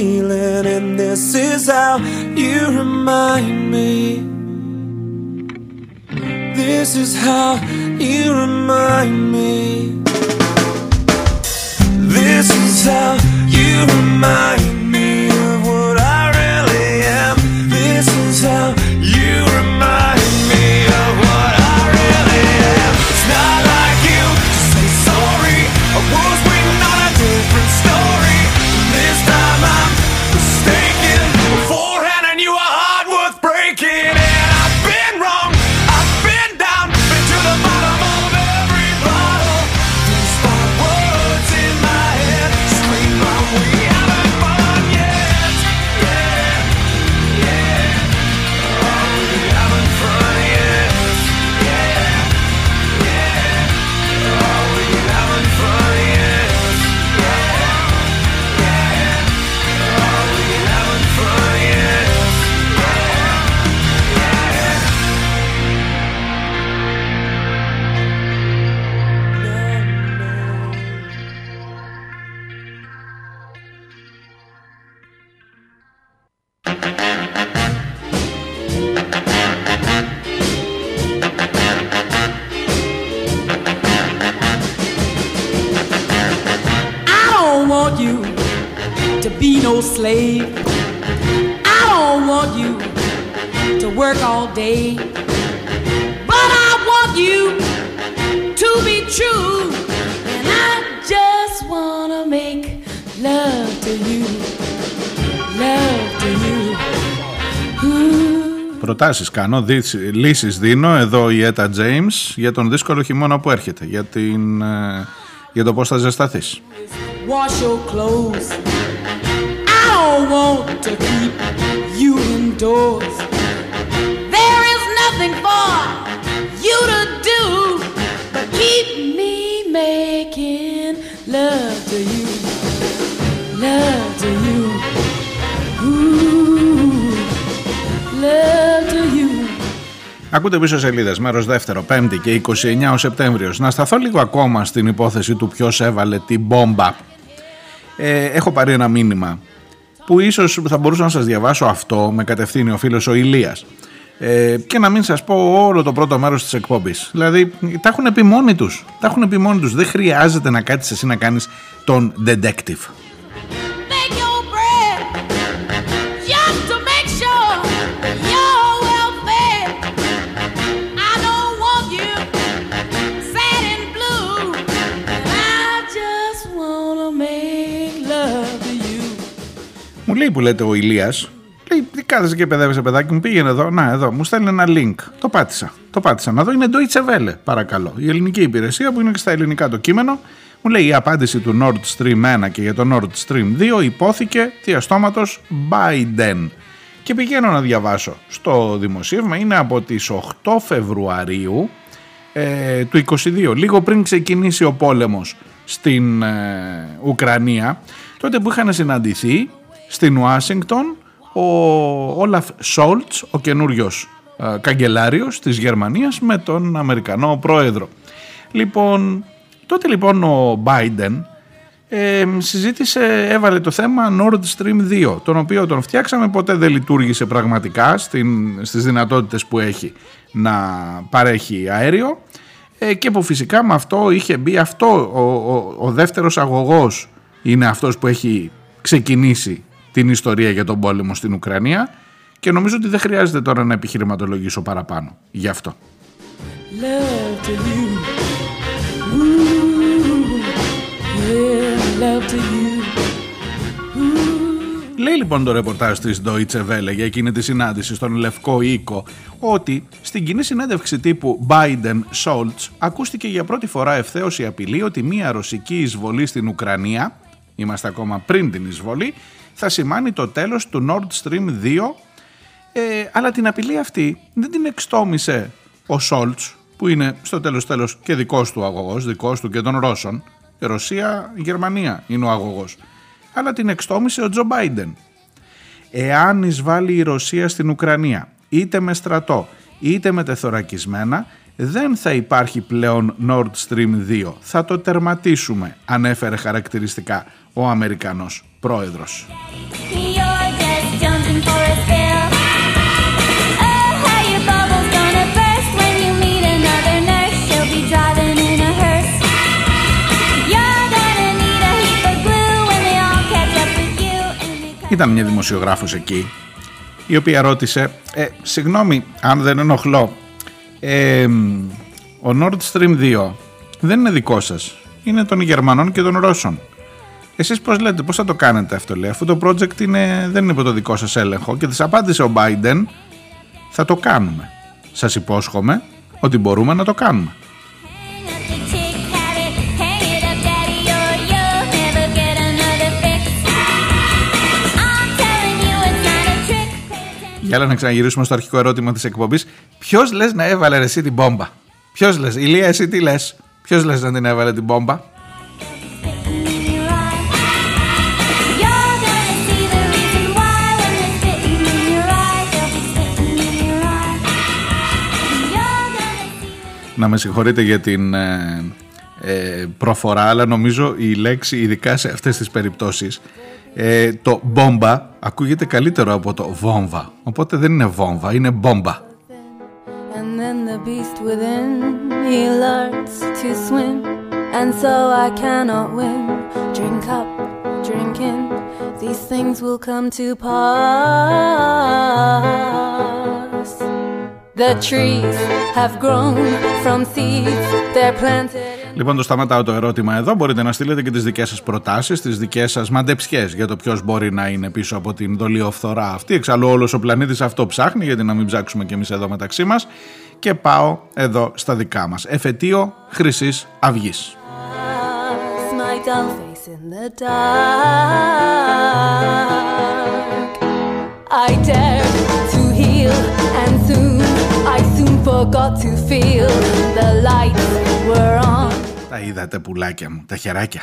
feeling, and this is how you remind me. Προτάσεις κάνω, δεις- λύσεις δίνω εδώ η Έτα James για τον δύσκολο χειμώνα που έρχεται, για, την, ε, για το πώς θα ζεσταθείς. Wash your clothes. I don't want to keep you indoors. There is nothing for you to do but keep me making love to you. Love to you. Ooh, love to you. Ακούτε πίσω σελίδες, μέρος δεύτερο, 5η και 29 ο Σεπτέμβριος. Να σταθώ λίγο ακόμα στην υπόθεση του ποιος έβαλε την μπόμπα. Ε, έχω πάρει ένα μήνυμα που ίσως θα μπορούσα να σας διαβάσω αυτό με κατευθύνει ο φίλος ο Ηλίας. Ε, και να μην σας πω όλο το πρώτο μέρος της εκπομπής. Δηλαδή τα έχουν πει μόνοι τους. Τα έχουν πει μόνοι τους. Δεν χρειάζεται να κάτσεις εσύ να κάνεις τον detective. Λέει που λέτε ο Ηλίας, λέει τι κάθεσαι και παιδεύεσαι παιδάκι μου, πήγαινε εδώ, να εδώ, μου στέλνει ένα link. Το πάτησα, το πάτησα να δω, είναι Deutsche Welle παρακαλώ. Η ελληνική υπηρεσία που είναι και στα ελληνικά το κείμενο, μου λέει η απάντηση του Nord Stream 1 και για το Nord Stream 2 υπόθηκε διαστόματος Biden. Και πηγαίνω να διαβάσω στο δημοσίευμα, είναι από τις 8 Φεβρουαρίου ε, του 22, λίγο πριν ξεκινήσει ο πόλεμος στην ε, Ουκρανία, τότε που είχαν συναντηθεί στην Ουάσιγκτον ο Όλαφ Σόλτς, ο καινούριος ε, καγκελάριος της Γερμανίας με τον Αμερικανό πρόεδρο. Λοιπόν, τότε λοιπόν ο Biden ε, συζήτησε, έβαλε το θέμα Nord Stream 2, τον οποίο τον φτιάξαμε, ποτέ δεν λειτουργήσε πραγματικά στην, στις δυνατότητες που έχει να παρέχει αέριο ε, και που φυσικά με αυτό είχε μπει αυτό, ο, ο, ο δεύτερος αγωγός είναι αυτός που έχει ξεκινήσει την ιστορία για τον πόλεμο στην Ουκρανία και νομίζω ότι δεν χρειάζεται τώρα να επιχειρηματολογήσω παραπάνω γι' αυτό. Love to you. Ooh, yeah, love to you. Λέει λοιπόν το ρεπορτάζ της Deutsche Welle για εκείνη τη συνάντηση στον Λευκό Οίκο ότι στην κοινή συνέντευξη τύπου Biden-Schultz ακούστηκε για πρώτη φορά ευθέως η απειλή ότι μια ρωσική εισβολή στην Ουκρανία, είμαστε ακόμα πριν την εισβολή, θα σημάνει το τέλος του Nord Stream 2 ε, αλλά την απειλή αυτή δεν την εξτόμησε ο Σόλτς που είναι στο τέλος τέλος και δικός του αγωγός, δικός του και των Ρώσων. Η Ρωσία, η Γερμανία είναι ο αγωγός. Αλλά την εξτόμησε ο Τζο Μπάιντεν. Εάν εισβάλλει η Ρωσία στην Ουκρανία, είτε με στρατό, είτε με τεθωρακισμένα, δεν θα υπάρχει πλέον Nord Stream 2. Θα το τερματίσουμε, ανέφερε χαρακτηριστικά ο Αμερικανός πρόεδρος. Ήταν μια δημοσιογράφος εκεί, η οποία ρώτησε «Ε, συγγνώμη, αν δεν ενοχλώ, ε, ο Nord Stream 2 δεν είναι δικό σας, είναι των Γερμανών και των Ρώσων. Εσείς πώς λέτε, πώς θα το κάνετε αυτό λέει, αφού το project είναι, δεν είναι υπό το δικό σας έλεγχο και της απάντησε ο Biden, θα το κάνουμε. Σας υπόσχομαι ότι μπορούμε να το κάνουμε. Για άλλα να ξαναγυρίσουμε στο αρχικό ερώτημα της εκπομπής. Ποιος λες να έβαλε ρε εσύ την μπόμπα. Ποιος λες, Ηλία εσύ τι λες; Ποιος λες να την έβαλε την μπόμπα. in your eye. You're gonna see the reason why when they're spitting in your eye. They'll be spitting in your eye. You're gonna see. Να με συγχωρείτε για την ε, ε, προφορά, αλλά νομίζω η λέξη, ειδικά σε αυτές τις περιπτώσεις, ε, το μπόμπα ακούγεται καλύτερο από το βόμβα. Οπότε δεν είναι βόμβα, είναι μπόμπα. And then the beast within, he learns to swim. And so I cannot win. Drink up, drink in. These things will come to pass. The trees have grown from seeds, they're planted. In- Λοιπόν, το σταματάω το ερώτημα εδώ. Μπορείτε να στείλετε και τις δικές σας προτάσεις, τις δικές σας μαντεψιές για το ποιος μπορεί να είναι πίσω από την δολιοφθορά αυτή. Εξάλλου, όλος ο πλανήτης αυτό ψάχνει, γιατί να μην ψάξουμε κι εμείς εδώ μεταξύ μας. Και πάω εδώ στα δικά μας. Εφετείο Χρυσής Αυγής. my dull face in the dark. I dared to heal, and soon, I soon forgot to feel the lights were on. Τα είδατε πουλάκια μου, τα χεράκια.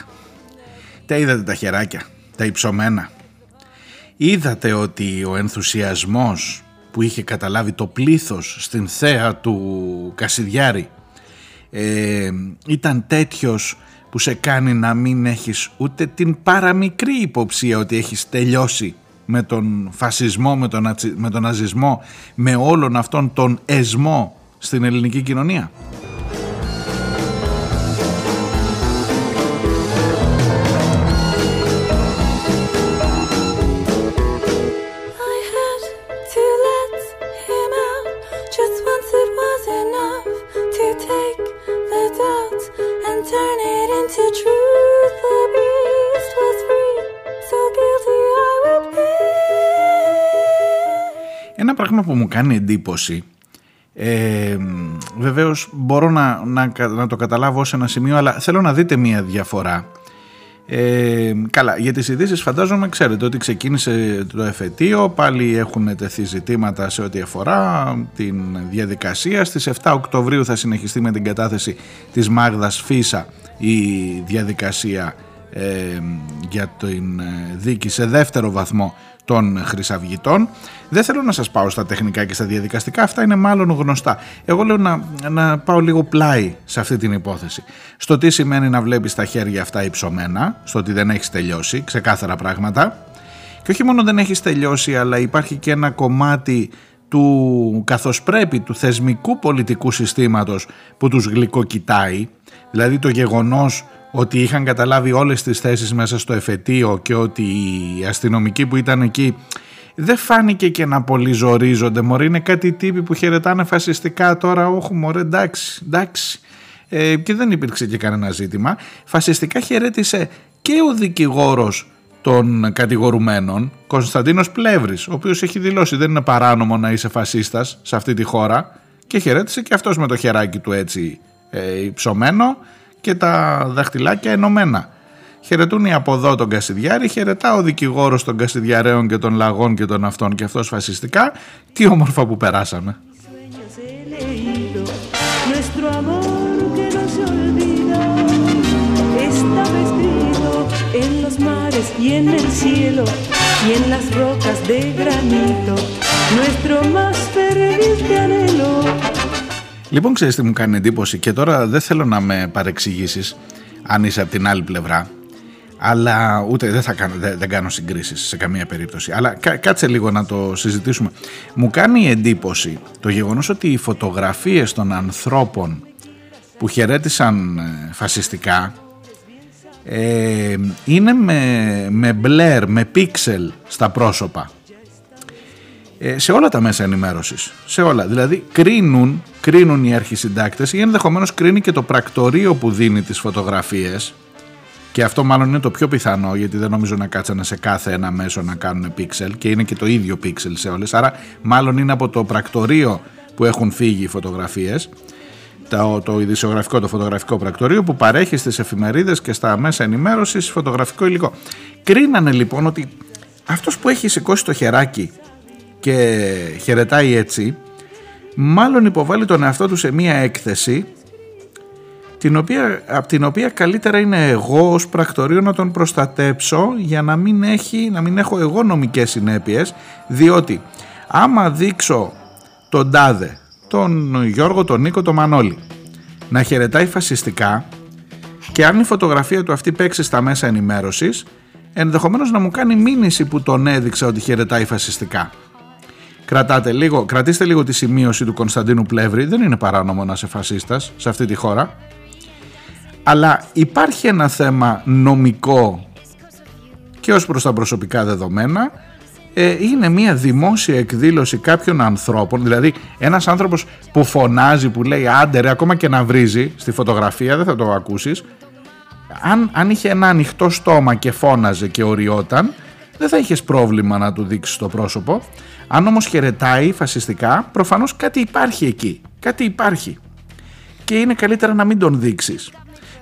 Τα είδατε τα χεράκια, τα υψωμένα. Είδατε ότι ο ενθουσιασμός που είχε καταλάβει το πλήθος στην θέα του Κασιδιάρη ε, ήταν τέτοιος που σε κάνει να μην έχεις ούτε την παραμικρή υποψία ότι έχεις τελειώσει με τον φασισμό, με τον, νατσι- με τον ναζισμό, με όλον αυτόν τον εσμό στην ελληνική κοινωνία. Μου κάνει εντύπωση ε, βεβαίως μπορώ να, να, κα- να το καταλάβω ως ένα σημείο αλλά θέλω να δείτε μία διαφορά ε, καλά, για τις ειδήσεις φαντάζομαι ξέρετε ότι ξεκίνησε το εφετείο, πάλι έχουν τεθεί ζητήματα σε ό,τι αφορά την διαδικασία. Στις 7 Οκτωβρίου θα συνεχιστεί με την κατάθεση της Μάγδας Φίσα η διαδικασία ε, για την ε, δίκη σε δεύτερο βαθμό των Χρυσαυγητών. Δεν θέλω να σας πάω στα τεχνικά και στα διαδικαστικά, αυτά είναι μάλλον γνωστά. Εγώ λέω να, να πάω λίγο πλάι σε αυτή την υπόθεση. Στο τι σημαίνει να βλέπεις τα χέρια αυτά υψωμένα, στο ότι δεν έχεις τελειώσει, ξεκάθαρα πράγματα. Και όχι μόνο δεν έχεις τελειώσει, αλλά υπάρχει και ένα κομμάτι του καθώς πρέπει του θεσμικού πολιτικού συστήματος που τους γλυκοκοιτάει, δηλαδή το γεγονός ότι είχαν καταλάβει όλες τις θέσεις μέσα στο εφετείο και ότι οι αστυνομικοί που ήταν εκεί δεν φάνηκε και να πολύ ζορίζονται. Μωρέ είναι κάτι τύποι που χαιρετάνε φασιστικά τώρα. Όχι μωρέ εντάξει εντάξει. Ε, και δεν υπήρξε και κανένα ζήτημα. Φασιστικά χαιρέτησε και ο δικηγόρος των κατηγορουμένων Κωνσταντίνος Πλεύρης ο οποίος έχει δηλώσει δεν είναι παράνομο να είσαι φασίστας σε αυτή τη χώρα και χαιρέτησε και αυτός με το χεράκι του έτσι ε, υψωμένο και τα δαχτυλάκια ενωμένα. Χαιρετούν οι από εδώ τον Κασιδιάρη, χαιρετά ο δικηγόρος των Κασιδιαρέων και των Λαγών και των αυτών και αυτός φασιστικά. Τι όμορφα που περάσαμε. sueños he leído nuestro amor que no se olvida está escrito en los mares y en el cielo y en las rocas de granito nuestro más ferviente anhelo Λοιπόν, ξέρεις τι μου κάνει εντύπωση; Και τώρα δεν θέλω να με παρεξηγήσεις αν είσαι από την άλλη πλευρά αλλά ούτε δεν, θα κάνω, δεν, δεν κάνω συγκρίσεις σε καμία περίπτωση. Αλλά κα- κάτσε λίγο να το συζητήσουμε. Μου κάνει εντύπωση το γεγονός ότι οι φωτογραφίες των ανθρώπων που χαιρέτησαν ε, φασιστικά ε, είναι με, με μπλερ, με πίξελ στα πρόσωπα. ε, σε όλα τα μέσα ενημέρωσης. Σε όλα. Δηλαδή κρίνουν, κρίνουν οι αρχισυντάκτες ή ενδεχομένως κρίνει και το πρακτορείο που δίνει τις φωτογραφίες και αυτό μάλλον είναι το πιο πιθανό γιατί δεν νομίζω να κάτσανε σε κάθε ένα μέσο να κάνουν πίξελ και είναι και το ίδιο πίξελ σε όλες άρα μάλλον είναι από το πρακτορείο που έχουν φύγει οι φωτογραφίες το, το ειδησιογραφικό, το φωτογραφικό πρακτορείο που παρέχει στις εφημερίδες και στα μέσα ενημέρωσης φωτογραφικό υλικό. Κρίνανε λοιπόν ότι αυτός που έχει σηκώσει το χεράκι και χαιρετάει έτσι μάλλον υποβάλλει τον εαυτό του σε μία έκθεση την οποία, από την οποία καλύτερα είναι εγώ ως πρακτορείο να τον προστατέψω για να μην, έχει, να μην έχω εγώ νομικές συνέπειες διότι άμα δείξω τον Τάδε, τον Γιώργο, τον Νίκο, τον Μανώλη να χαιρετάει φασιστικά και αν η φωτογραφία του αυτή παίξει στα μέσα ενημέρωσης ενδεχομένως να μου κάνει μήνυση που τον έδειξα ότι χαιρετάει φασιστικά. Κρατάτε λίγο, κρατήστε λίγο τη σημείωση του Κωνσταντίνου Πλεύρη, δεν είναι παράνομο να είσαι φασίστας σε αυτή τη χώρα. Αλλά υπάρχει ένα θέμα νομικό και ως προς τα προσωπικά δεδομένα. Ε, είναι μια δημόσια εκδήλωση κάποιων ανθρώπων, δηλαδή ένας άνθρωπος που φωνάζει, που λέει άντε ρε, ακόμα και να βρίζει στη φωτογραφία, δεν θα το ακούσεις, αν, αν είχε ένα ανοιχτό στόμα και φώναζε και οριόταν, δεν θα είχες πρόβλημα να του δείξεις το πρόσωπο. Αν όμως χαιρετάει φασιστικά, προφανώς κάτι υπάρχει εκεί. Κάτι υπάρχει. Και είναι καλύτερα να μην τον δείξεις.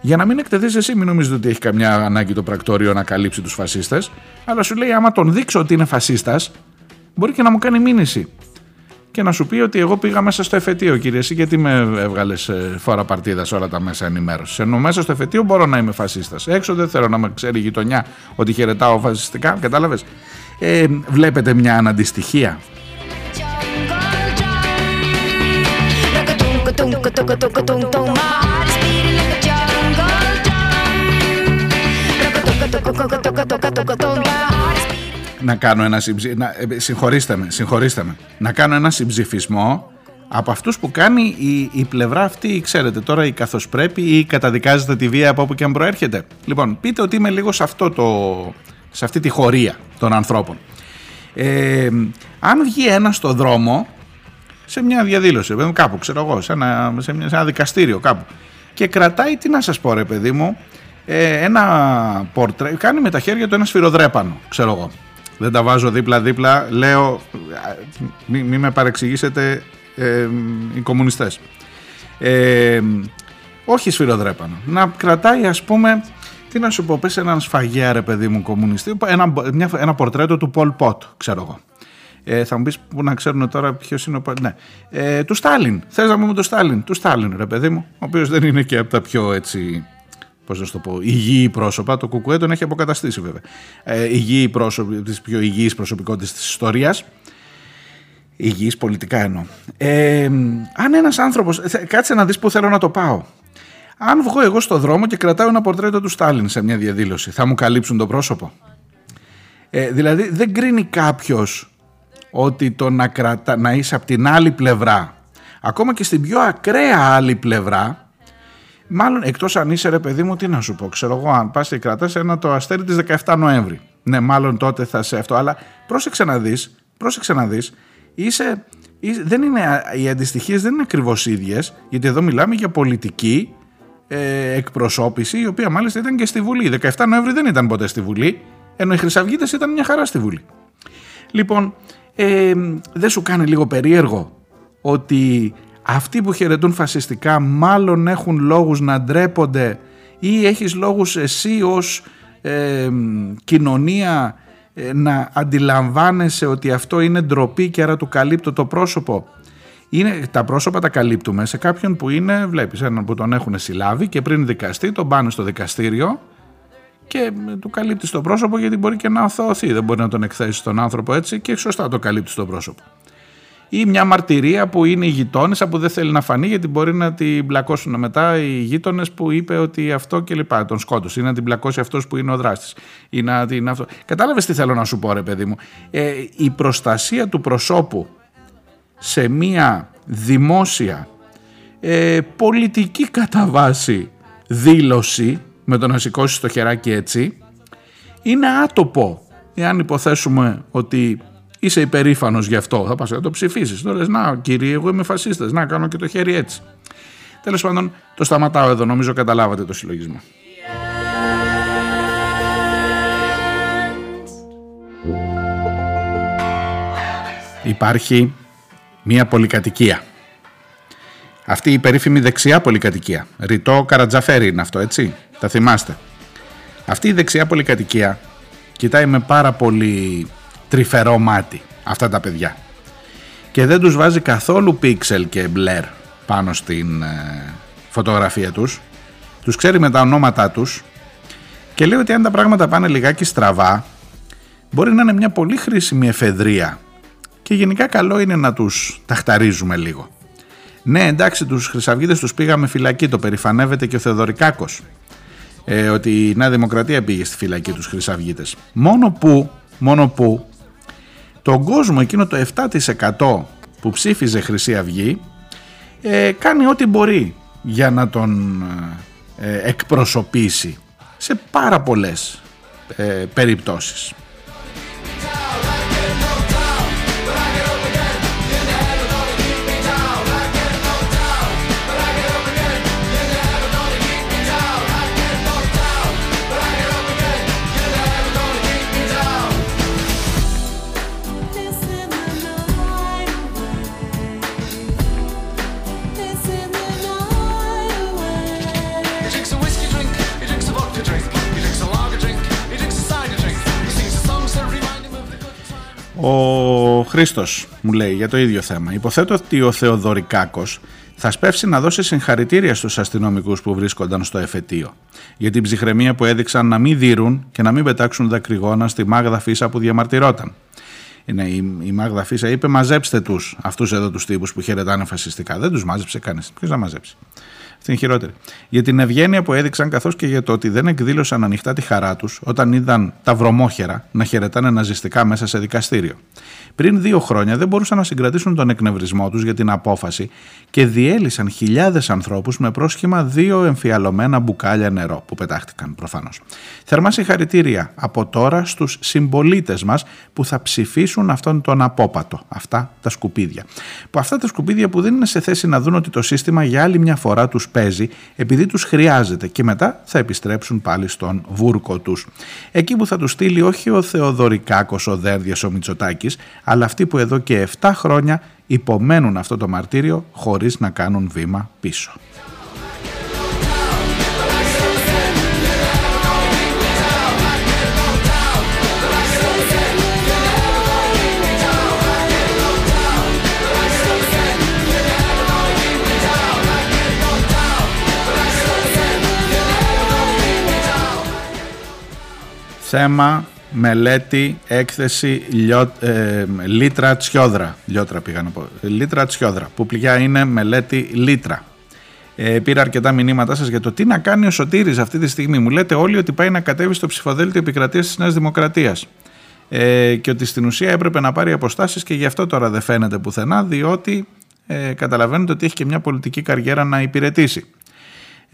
Για να μην εκτεθείς εσύ, μην νομίζετε ότι έχει καμιά ανάγκη το πρακτόριο να καλύψει τους φασίστες, αλλά σου λέει άμα τον δείξω ότι είναι φασίστας, μπορεί και να μου κάνει μήνυση. Και να σου πει ότι εγώ πήγα μέσα στο εφετείο, κύριε, εσύ γιατί με έβγαλες φόρα παρτίδας σε όλα τα μέσα ενημέρωσης. Ενώ μέσα στο εφετείο μπορώ να είμαι φασίστας. Έξω δεν θέλω να με ξέρει η γειτονιά ότι χαιρετάω φασιστικά. Κατάλαβες; Ε, βλέπετε μια αναντιστοιχία. Να κάνω ένα συμψη... να... ε, συγχωρήστε με, συγχωρήστε με. Να κάνω ένα συμψηφισμό από αυτούς που κάνει η, η πλευρά αυτή, ξέρετε τώρα η καθώς πρέπει ή καταδικάζεται τη βία από όπου και αν προέρχεται. Λοιπόν, πείτε ότι είμαι λίγο σε, αυτό το, σε αυτή τη χωρία των ανθρώπων. Ε, αν βγει ένας στο δρόμο σε μια διαδήλωση, ε, κάπου ξέρω εγώ, σε ένα, σε, μια, σε ένα δικαστήριο κάπου και κρατάει, τι να σας πω ρε παιδί μου, ε, ένα πορτρέ, κάνει με τα χέρια του ένα σφυροδρέπανο, ξέρω εγώ. Δεν τα βάζω δίπλα-δίπλα, λέω, μην μη με παρεξηγήσετε ε, οι κομμουνιστές. Ε, όχι σφυροδρέπανο. Να κρατάει ας πούμε, τι να σου πω, πες έναν σφαγέα ρε παιδί μου κομμουνιστή, ένα, μια, ένα πορτρέτο του Πολ Πότ, ξέρω εγώ. Ε, θα μου πεις που να ξέρουν τώρα ποιος είναι ο. Πολ- Ναι. Ε, του Στάλιν. Θες να πούμε του Στάλιν. Του Στάλιν, ρε παιδί μου. Ο οποίος δεν είναι και από τα πιο έτσι πώς να σου το πω, υγιή πρόσωπα. Το Κουκουέ τον έχει αποκαταστήσει βέβαια. Ε, υγιή πρόσωπη, τι πιο υγιεί προσωπικότητε της ιστορίας. Υγιής πολιτικά εννοώ. Ε, αν ένας άνθρωπος. Κάτσε να δεις που θέλω να το πάω. Αν βγω εγώ στο δρόμο και κρατάω ένα πορτρέτο του Στάλιν σε μια διαδήλωση, θα μου καλύψουν το πρόσωπο; Ε, δηλαδή δεν κρίνει κάποιος ότι το να, κρατα... να είσαι από την άλλη πλευρά, ακόμα και στην πιο ακραία άλλη πλευρά, Μάλλον εκτός αν είσαι ρε παιδί μου, τι να σου πω. Ξέρω εγώ, αν πας και κρατά ένα το αστέρι της 17 Νοέμβρη. Ναι, μάλλον τότε θα σε αυτό. Αλλά πρόσεξε να δεις, πρόσεξε να δεις, είσαι, είσαι, δεν είναι, οι αντιστοιχίες δεν είναι ακριβώς ίδιες, γιατί εδώ μιλάμε για πολιτική ε, εκπροσώπηση, η οποία μάλιστα ήταν και στη Βουλή. 17 Νοέμβρη δεν ήταν ποτέ στη Βουλή, ενώ οι Χρυσαυγίτες ήταν μια χαρά στη Βουλή. Λοιπόν, ε, δεν σου κάνει λίγο περίεργο ότι αυτοί που χαιρετούν φασιστικά μάλλον έχουν λόγους να ντρέπονται ή έχεις λόγους εσύ ως ε, κοινωνία ε, να αντιλαμβάνεσαι ότι αυτό είναι ντροπή και άρα του καλύπτω το πρόσωπο. Είναι, τα πρόσωπα τα καλύπτουμε σε κάποιον που είναι, βλέπεις, έναν που τον έχουν συλλάβει και πριν δικαστεί τον πάνε στο δικαστήριο και ε, του καλύπτεις το πρόσωπο γιατί μπορεί και να αθωωωθεί. Δεν μπορεί να τον εκθέσεις τον άνθρωπο έτσι και σωστά το καλύπτεις το πρόσωπο. Ή μια μαρτυρία που είναι η γειτόνισσα που δεν θέλει να φανεί γιατί μπορεί να την μπλακώσουν μετά οι γείτονες που είπε ότι αυτό και λοιπά. Τον σκότωσε. Ή να την μπλακώσει αυτός που είναι ο δράστης. Ή να την αυτό. Κατάλαβες τι θέλω να σου πω, ρε παιδί μου; Ε, η προστασία του προσώπου σε μια δημόσια ε, πολιτική κατά βάση δήλωση με το να σηκώσει το χεράκι έτσι είναι άτοπο εάν υποθέσουμε ότι είσαι υπερήφανος γι' αυτό θα πας να το ψηφίσεις τώρα λες, να κύριε εγώ είμαι φασίστας να κάνω και το χέρι έτσι τέλος πάντων το σταματάω εδώ νομίζω καταλάβατε το συλλογισμό Υπάρχει μία πολυκατοικία. Αυτή η περίφημη δεξιά πολυκατοικία. Ρητό Καρατζαφέρι είναι αυτό, έτσι; Τα θυμάστε; Αυτή η δεξιά πολυκατοικία κοιτάει με πάρα πολύ τρυφερό μάτι αυτά τα παιδιά. Και δεν τους βάζει καθόλου πίξελ και μπλερ πάνω στην ε, φωτογραφία τους. Τους ξέρει με τα ονόματά τους και λέει ότι αν τα πράγματα πάνε λιγάκι στραβά μπορεί να είναι μια πολύ χρήσιμη εφεδρεία και γενικά καλό είναι να τους ταχταρίζουμε λίγο. Ναι, εντάξει, τους Χρυσαυγίτες τους πήγαμε φυλακή, το περηφανεύεται και ο Θεοδωρικάκος. Ε, ότι η Νέα Δημοκρατία πήγε στη φυλακή τους Χρυσαυγίτες. Μόνο που, μόνο που, τον κόσμο εκείνο το 7% που ψήφιζε Χρυσή Αυγή ε, κάνει ό,τι μπορεί για να τον ε, εκπροσωπήσει σε πάρα πολλές ε, περιπτώσεις. Ο Χρήστος μου λέει για το ίδιο θέμα. Υποθέτω ότι ο Θεοδωρικάκος θα σπεύσει να δώσει συγχαρητήρια στους αστυνομικούς που βρίσκονταν στο εφετείο για την ψυχραιμία που έδειξαν να μην δίνουν και να μην πετάξουν δακρυγόνα στη Μάγδα Φίσα που διαμαρτυρόταν. Είναι, η, η Μάγδα Φίσα είπε: Μαζέψτε τους αυτούς εδώ τους τύπους που χαιρετάνε φασιστικά. Δεν τους μάζεψε κανείς. Ποιος να μαζέψει; Αυτή είναι η χειρότερη. Για την ευγένεια που έδειξαν καθώς και για το ότι δεν εκδήλωσαν ανοιχτά τη χαρά τους όταν είδαν τα βρωμόχερα να χαιρετάνε ναζιστικά μέσα σε δικαστήριο. Πριν δύο χρόνια δεν μπορούσαν να συγκρατήσουν τον εκνευρισμό τους για την απόφαση και διέλυσαν χιλιάδες ανθρώπους με πρόσχημα δύο εμφιαλωμένα μπουκάλια νερό που πετάχτηκαν προφανώς. Θερμά συγχαρητήρια από τώρα στους συμπολίτες μας που θα ψηφίσουν αυτόν τον απόπατο, αυτά τα σκουπίδια. Που αυτά τα σκουπίδια που δεν είναι σε θέση να δουν ότι το σύστημα για άλλη μια φορά τους παίζει επειδή τους χρειάζεται και μετά θα επιστρέψουν πάλι στον βούρκο τους. Εκεί που θα τους στείλει όχι ο Θεοδωρικάκος ο Δέρδιας ο Μητσοτάκης, αλλά αυτοί που εδώ και 7 χρόνια υπομένουν αυτό το μαρτύριο χωρίς να κάνουν βήμα πίσω. Θέμα, μελέτη, έκθεση, λιώ, ε, λίτρα τσιόδρα. Λιώτρα πήγα να πω. Λίτρα τσιόδρα, που πληγιά είναι μελέτη λίτρα. Ε, πήρα αρκετά μηνύματά σας για το τι να κάνει ο Σωτήρης αυτή τη στιγμή. Μου λέτε όλοι ότι πάει να κατέβει στο ψηφοδέλτιο επικρατείας της Νέας Δημοκρατίας. Ε, και ότι στην ουσία έπρεπε να πάρει αποστάσεις και γι' αυτό τώρα δεν φαίνεται πουθενά, διότι ε, καταλαβαίνετε ότι έχει και μια πολιτική καριέρα να υπηρετήσει.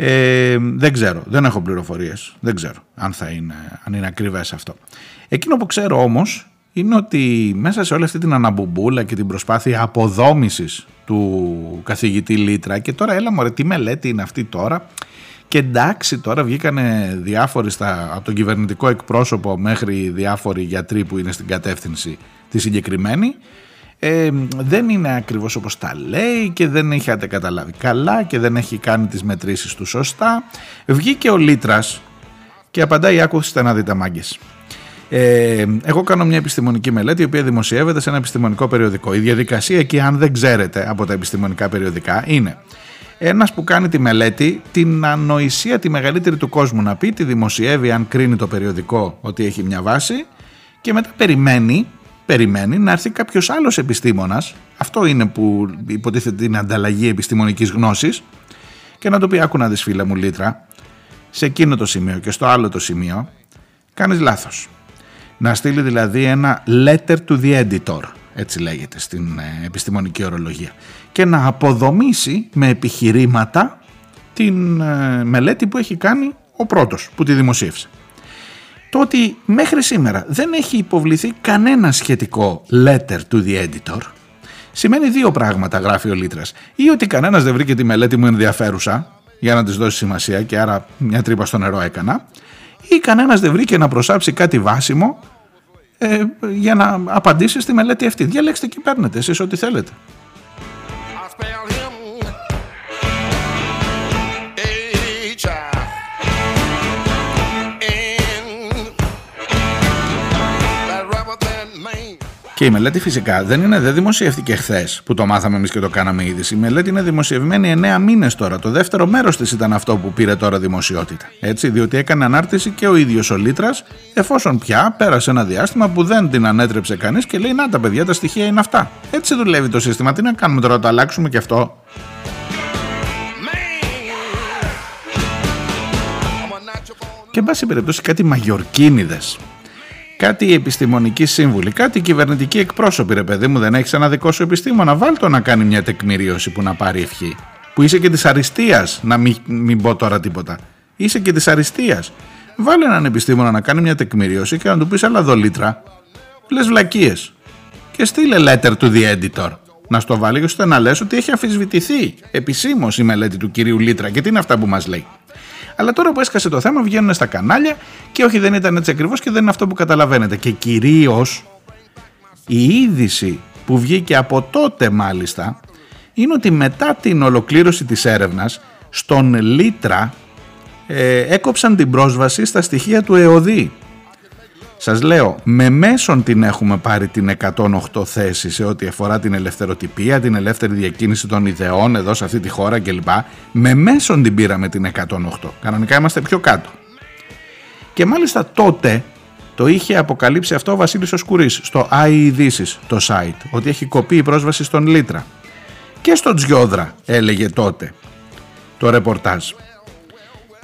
Ε, δεν ξέρω, δεν έχω πληροφορίες, δεν ξέρω αν, θα είναι, αν είναι ακριβές αυτό. Εκείνο που ξέρω όμως είναι ότι μέσα σε όλη αυτή την αναμπουμπούλα και την προσπάθεια αποδόμησης του καθηγητή Λίτρα και τώρα έλα μωρέ τι μελέτη είναι αυτή τώρα; Και εντάξει τώρα βγήκανε διάφοροι στα, από τον κυβερνητικό εκπρόσωπο μέχρι διάφοροι γιατροί που είναι στην κατεύθυνση τη συγκεκριμένη ε, δεν είναι ακριβώς όπως τα λέει και δεν είχατε καταλάβει καλά και δεν έχει κάνει τις μετρήσεις του σωστά. Βγήκε ο Λίτρας και απαντάει άκουστε να δείτε μάγκες. Ε, εγώ κάνω μια επιστημονική μελέτη η οποία δημοσιεύεται σε ένα επιστημονικό περιοδικό. Η διαδικασία εκεί αν δεν ξέρετε από τα επιστημονικά περιοδικά είναι ένας που κάνει τη μελέτη την ανοησία τη μεγαλύτερη του κόσμου να πει, τη δημοσιεύει αν κρίνει το περιοδικό ότι έχει μια βάση και μετά περιμένει περιμένει να έρθει κάποιος άλλος επιστήμονας, αυτό είναι που υποτίθεται την ανταλλαγή επιστημονικής γνώσης, και να το πει άκου να δεις φίλε μου Λίτρα, σε εκείνο το σημείο και στο άλλο το σημείο, κάνεις λάθος. Να στείλει δηλαδή ένα letter to the editor, έτσι λέγεται στην ε, επιστημονική ορολογία, και να αποδομήσει με επιχειρήματα την ε, μελέτη που έχει κάνει ο πρώτος που τη δημοσίευσε το ότι μέχρι σήμερα δεν έχει υποβληθεί κανένα σχετικό letter to the editor σημαίνει δύο πράγματα γράφει ο Λίτρας ή ότι κανένας δεν βρήκε τη μελέτη μου ενδιαφέρουσα για να της δώσει σημασία και άρα μια τρύπα στο νερό έκανα ή κανένας δεν βρήκε να προσάψει κάτι βάσιμο ε, για να απαντήσει στη μελέτη αυτή. Διαλέξτε και παίρνετε εσείς ό,τι θέλετε. Και η μελέτη φυσικά δεν, είναι, δεν δημοσιεύτηκε χθες που το μάθαμε εμείς και το κάναμε είδηση. Η μελέτη είναι δημοσιευμένη 9 μήνες τώρα. Το δεύτερο μέρος της ήταν αυτό που πήρε τώρα δημοσιότητα. Έτσι, διότι έκανε ανάρτηση και ο ίδιος ο Λίτρας, εφόσον πια πέρασε ένα διάστημα που δεν την ανέτρεψε κανείς και λέει: Να τα παιδιά, τα στοιχεία είναι αυτά. Έτσι δουλεύει το σύστημα. Τι να κάνουμε τώρα, το αλλάξουμε και αυτό. Και εν πάση περιπτώσει κάτι μαγιορκίνιδες κάτι επιστημονικοί σύμβουλοι, κάτι κυβερνητικοί εκπρόσωποι, ρε παιδί μου, δεν έχεις ένα δικό σου επιστήμονα. Βάλ το να κάνει μια τεκμηρίωση που να πάρει ευχή. Που είσαι και της αριστείας, να μην, μην πω τώρα τίποτα. Είσαι και της αριστείας. Βάλε έναν επιστήμονα να κάνει μια τεκμηρίωση και να του πεις: Αλλά δολίτρα, λες βλακίες. Και στείλε letter to the editor. Να στο βάλει ώστε να λες ότι έχει αμφισβητηθεί επισήμως η μελέτη του κυρίου Λίτρα και τι είναι αυτά που μας λέει. Αλλά τώρα που έσκασε το θέμα βγαίνουν στα κανάλια και όχι δεν ήταν έτσι ακριβώς και δεν είναι αυτό που καταλαβαίνετε. Και κυρίως η είδηση που βγήκε από τότε μάλιστα είναι ότι μετά την ολοκλήρωση της έρευνας στον Λίτρα ε, έκοψαν την πρόσβαση στα στοιχεία του ΕΟΔΗ. Σας λέω, με μέσον την έχουμε πάρει την 108 θέση σε ό,τι αφορά την ελευθεροτυπία, την ελεύθερη διακίνηση των ιδεών εδώ σε αυτή τη χώρα κλπ. Με μέσον την πήραμε την 108. Κανονικά είμαστε πιο κάτω. Και μάλιστα τότε το είχε αποκαλύψει αυτό ο Βασίλης Οσκουρής στο iEdήσεις, το site, ότι έχει κοπεί η πρόσβαση στον Λίτρα. Και στον Τζιόδρα έλεγε τότε το ρεπορτάζ.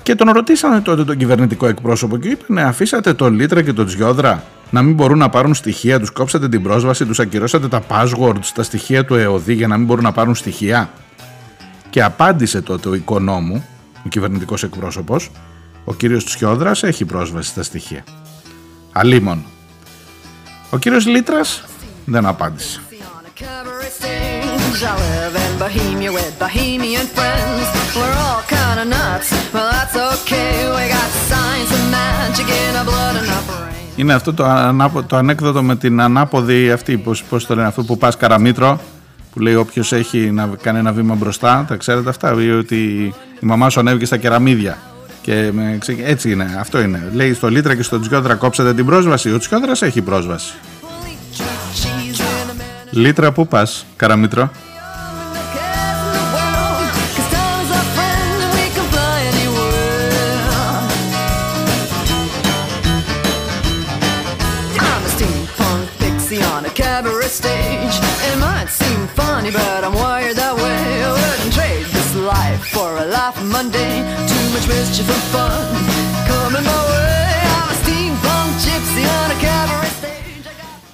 Και τον ρωτήσανε τότε τον κυβερνητικό εκπρόσωπο και είπε ναι, αφήσατε τον Λίτρα και τον Τζιόδρα να μην μπορούν να πάρουν στοιχεία, τους κόψατε την πρόσβαση, τους ακυρώσατε τα passwords, τα στοιχεία του ΕΟΔΗ για να μην μπορούν να πάρουν στοιχεία. Και απάντησε τότε ο οικονόμου, ο κυβερνητικός εκπρόσωπος, ο κύριος Τσιόδρας έχει πρόσβαση στα στοιχεία. Αλίμον. Ο κύριος Λίτρας δεν απάντησε. On a cabaret stage, I live in Bohemia with Bohemian friends. We're all kinda nuts, well that's okay. We got science and magic in our blood and our brains. Είναι αυτό το, ανάπο, το ανέκδοτο με την ανάποδη αυτή, πώς, πώς το λένε αυτό που πας καραμίτρο, που λέει όποιος έχει να κάνει ένα βήμα μπροστά, τα ξέρετε αυτά, ή ότι η μαμά σου ανέβηκε στα κεραμίδια. Και με, ξε- έτσι είναι, αυτό είναι. Λέει στο Λίτρα και στο Τσιόδρα κόψατε την πρόσβαση. Ο Τσιόδρας έχει πρόσβαση. Cheese in a man, Λίτρα που πας, καραμίτρο. Funny, but I'm wired that way. I wouldn't trade this life for a life of mundane. Too much mischief and fun coming my way. I'm a steampunk gypsy on a cabaret stage.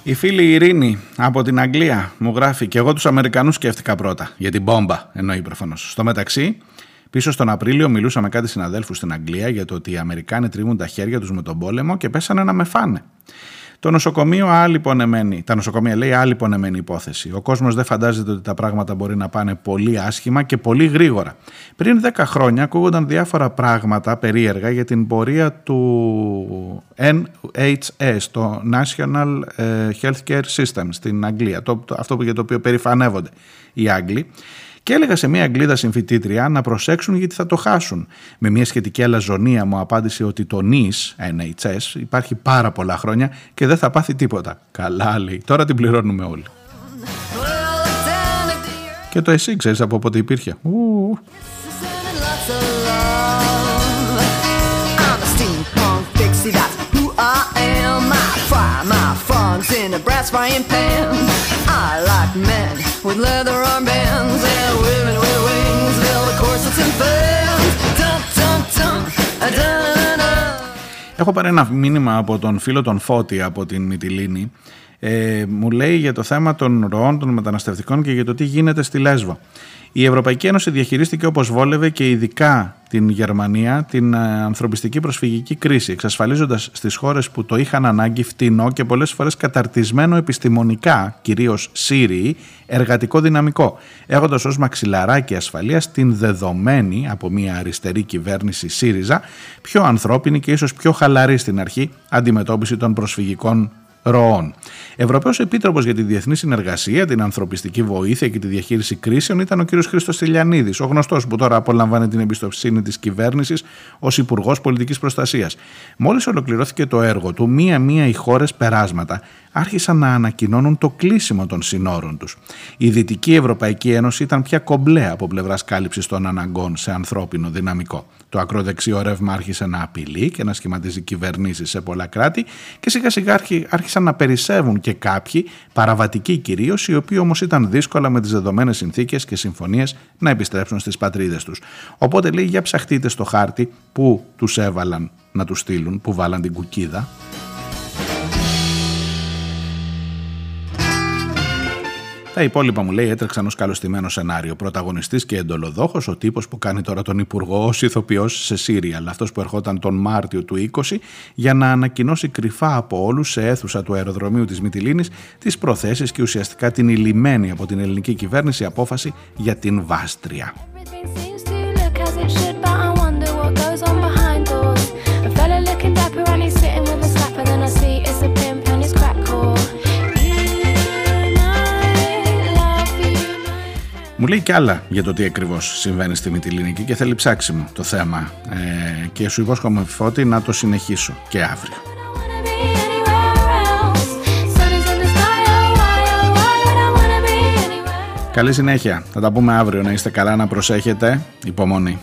Η φίλη Ειρήνη από την Αγγλία μου γράφει και εγώ τους Αμερικανούς σκέφτηκα πρώτα για την μπόμπα εννοεί προφανώς. Στο μεταξύ πίσω στον Απρίλιο μιλούσα με κάτι συναδέλφους στην Αγγλία για το ότι οι Αμερικάνοι τρίβουν τα χέρια τους με τον πόλεμο και πέσανε να με φάνε. Το νοσοκομείο άλλη πονεμένη, τα νοσοκομεία λέει άλλη πονεμένη υπόθεση. Ο κόσμος δεν φαντάζεται ότι τα πράγματα μπορεί να πάνε πολύ άσχημα και πολύ γρήγορα. Πριν 10 χρόνια ακούγονταν διάφορα πράγματα περίεργα για την πορεία του NHS, το National ε, Healthcare System στην Αγγλία, το, το- αυτό που- για το οποίο περηφανεύονται οι Άγγλοι. Και έλεγα σε μια Αγγλίδα συμφιτήτρια να προσέξουν γιατί θα το χάσουν. Με μια σχετική αλαζονία μου απάντησε ότι το NIS, NHS, υπάρχει πάρα πολλά χρόνια και δεν θα πάθει τίποτα. Καλά λέει, τώρα την πληρώνουμε όλοι. Well, it's down at the Και το εσύ ξέρεις από πότε υπήρχε. Ου, Sending lots of love. I'm a steampunk pixie, that's who I am. I fry my frogs in a brass frying pan. I like men with leather armbands and women with wings, velvet corsets and fans. Dum dum dum, a dun dun. Έχω πάρει ένα μήνυμα από τον φίλο τον Φώτη από την Μυτιλίνη. Ε, μου λέει για το θέμα των ροών των μεταναστευτικών και για το τι γίνεται στη Λέσβο. Η Ευρωπαϊκή Ένωση διαχειρίστηκε όπως βόλευε και ειδικά την Γερμανία την ε, ανθρωπιστική προσφυγική κρίση, εξασφαλίζοντας στις χώρες που το είχαν ανάγκη φτηνό και πολλές φορές καταρτισμένο επιστημονικά, κυρίως Σύριοι, εργατικό δυναμικό, έχοντας ως μαξιλαράκι ασφαλείας την δεδομένη από μια αριστερή κυβέρνηση ΣΥΡΙΖΑ πιο ανθρώπινη και ίσως πιο χαλαρή στην αρχή αντιμετώπιση των προσφυγικών ροών. Ευρωπαίος Επίτροπος για τη Διεθνή Συνεργασία, την ανθρωπιστική βοήθεια και τη διαχείριση κρίσεων ήταν ο κ. Χρήστος Τηλιανίδης, ο γνωστός που τώρα απολαμβάνει την εμπιστοσύνη της κυβέρνησης ως Υπουργός Πολιτικής Προστασίας. Μόλις ολοκληρώθηκε το έργο του, μία-μία οι χώρες περάσματα άρχισαν να ανακοινώνουν το κλείσιμο των συνόρων τους. Η Δυτική Ευρωπαϊκή Ένωση ήταν πια κομπλέ από πλευράς κάλυψης των αναγκών σε ανθρώπινο δυναμικό. Το ακροδεξιό ρεύμα άρχισε να απειλεί και να σχηματίζει κυβερνήσεις σε πολλά κράτη και σιγά σιγά άρχι- άρχισαν να περισσεύουν και κάποιοι, παραβατικοί κυρίως, οι οποίοι όμως ήταν δύσκολα με τις δεδομένες συνθήκες και συμφωνίες να επιστρέψουν στις πατρίδες τους. Οπότε λέει για ψαχτείτε στο χάρτη που τους έβαλαν να τους στείλουν, που βάλαν την κουκίδα. Τα υπόλοιπα μου λέει έτρεξαν ως καλωστημένο σενάριο. Πρωταγωνιστής και εντολοδόχος, ο τύπος που κάνει τώρα τον υπουργό ως ηθοποιός σε Σύριαλ. Αυτός που ερχόταν τον Μάρτιο του 20 για να ανακοινώσει κρυφά από όλους σε αίθουσα του αεροδρομίου της Μυτιλίνης τις προθέσεις και ουσιαστικά την ηλυμένη από την ελληνική κυβέρνηση απόφαση για την Βάστρια. Μου λέει και άλλα για το τι ακριβώς συμβαίνει στη Μυτιλίνικη και θέλει ψάξιμο το θέμα. Ε, και σου υπόσχομαι φώτη να το συνεχίσω και αύριο. Καλή συνέχεια. Θα τα πούμε αύριο. Να είστε καλά, να προσέχετε. Υπομονή.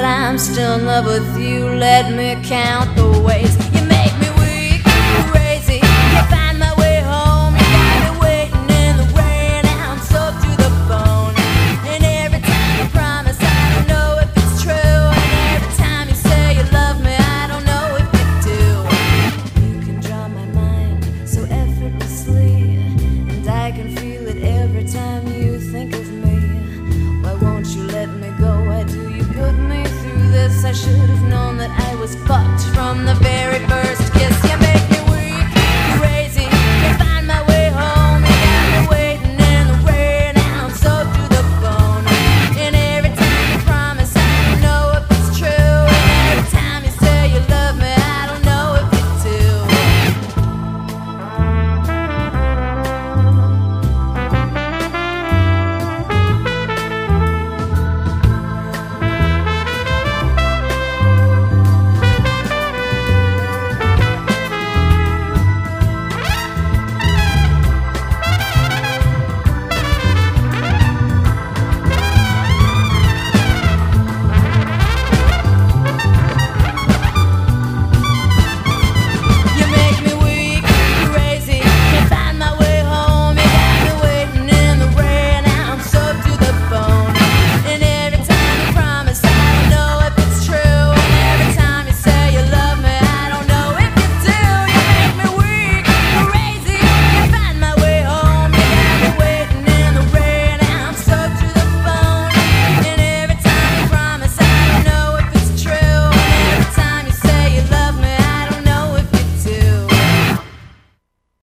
but I'm still in love with you. Let me count the ways.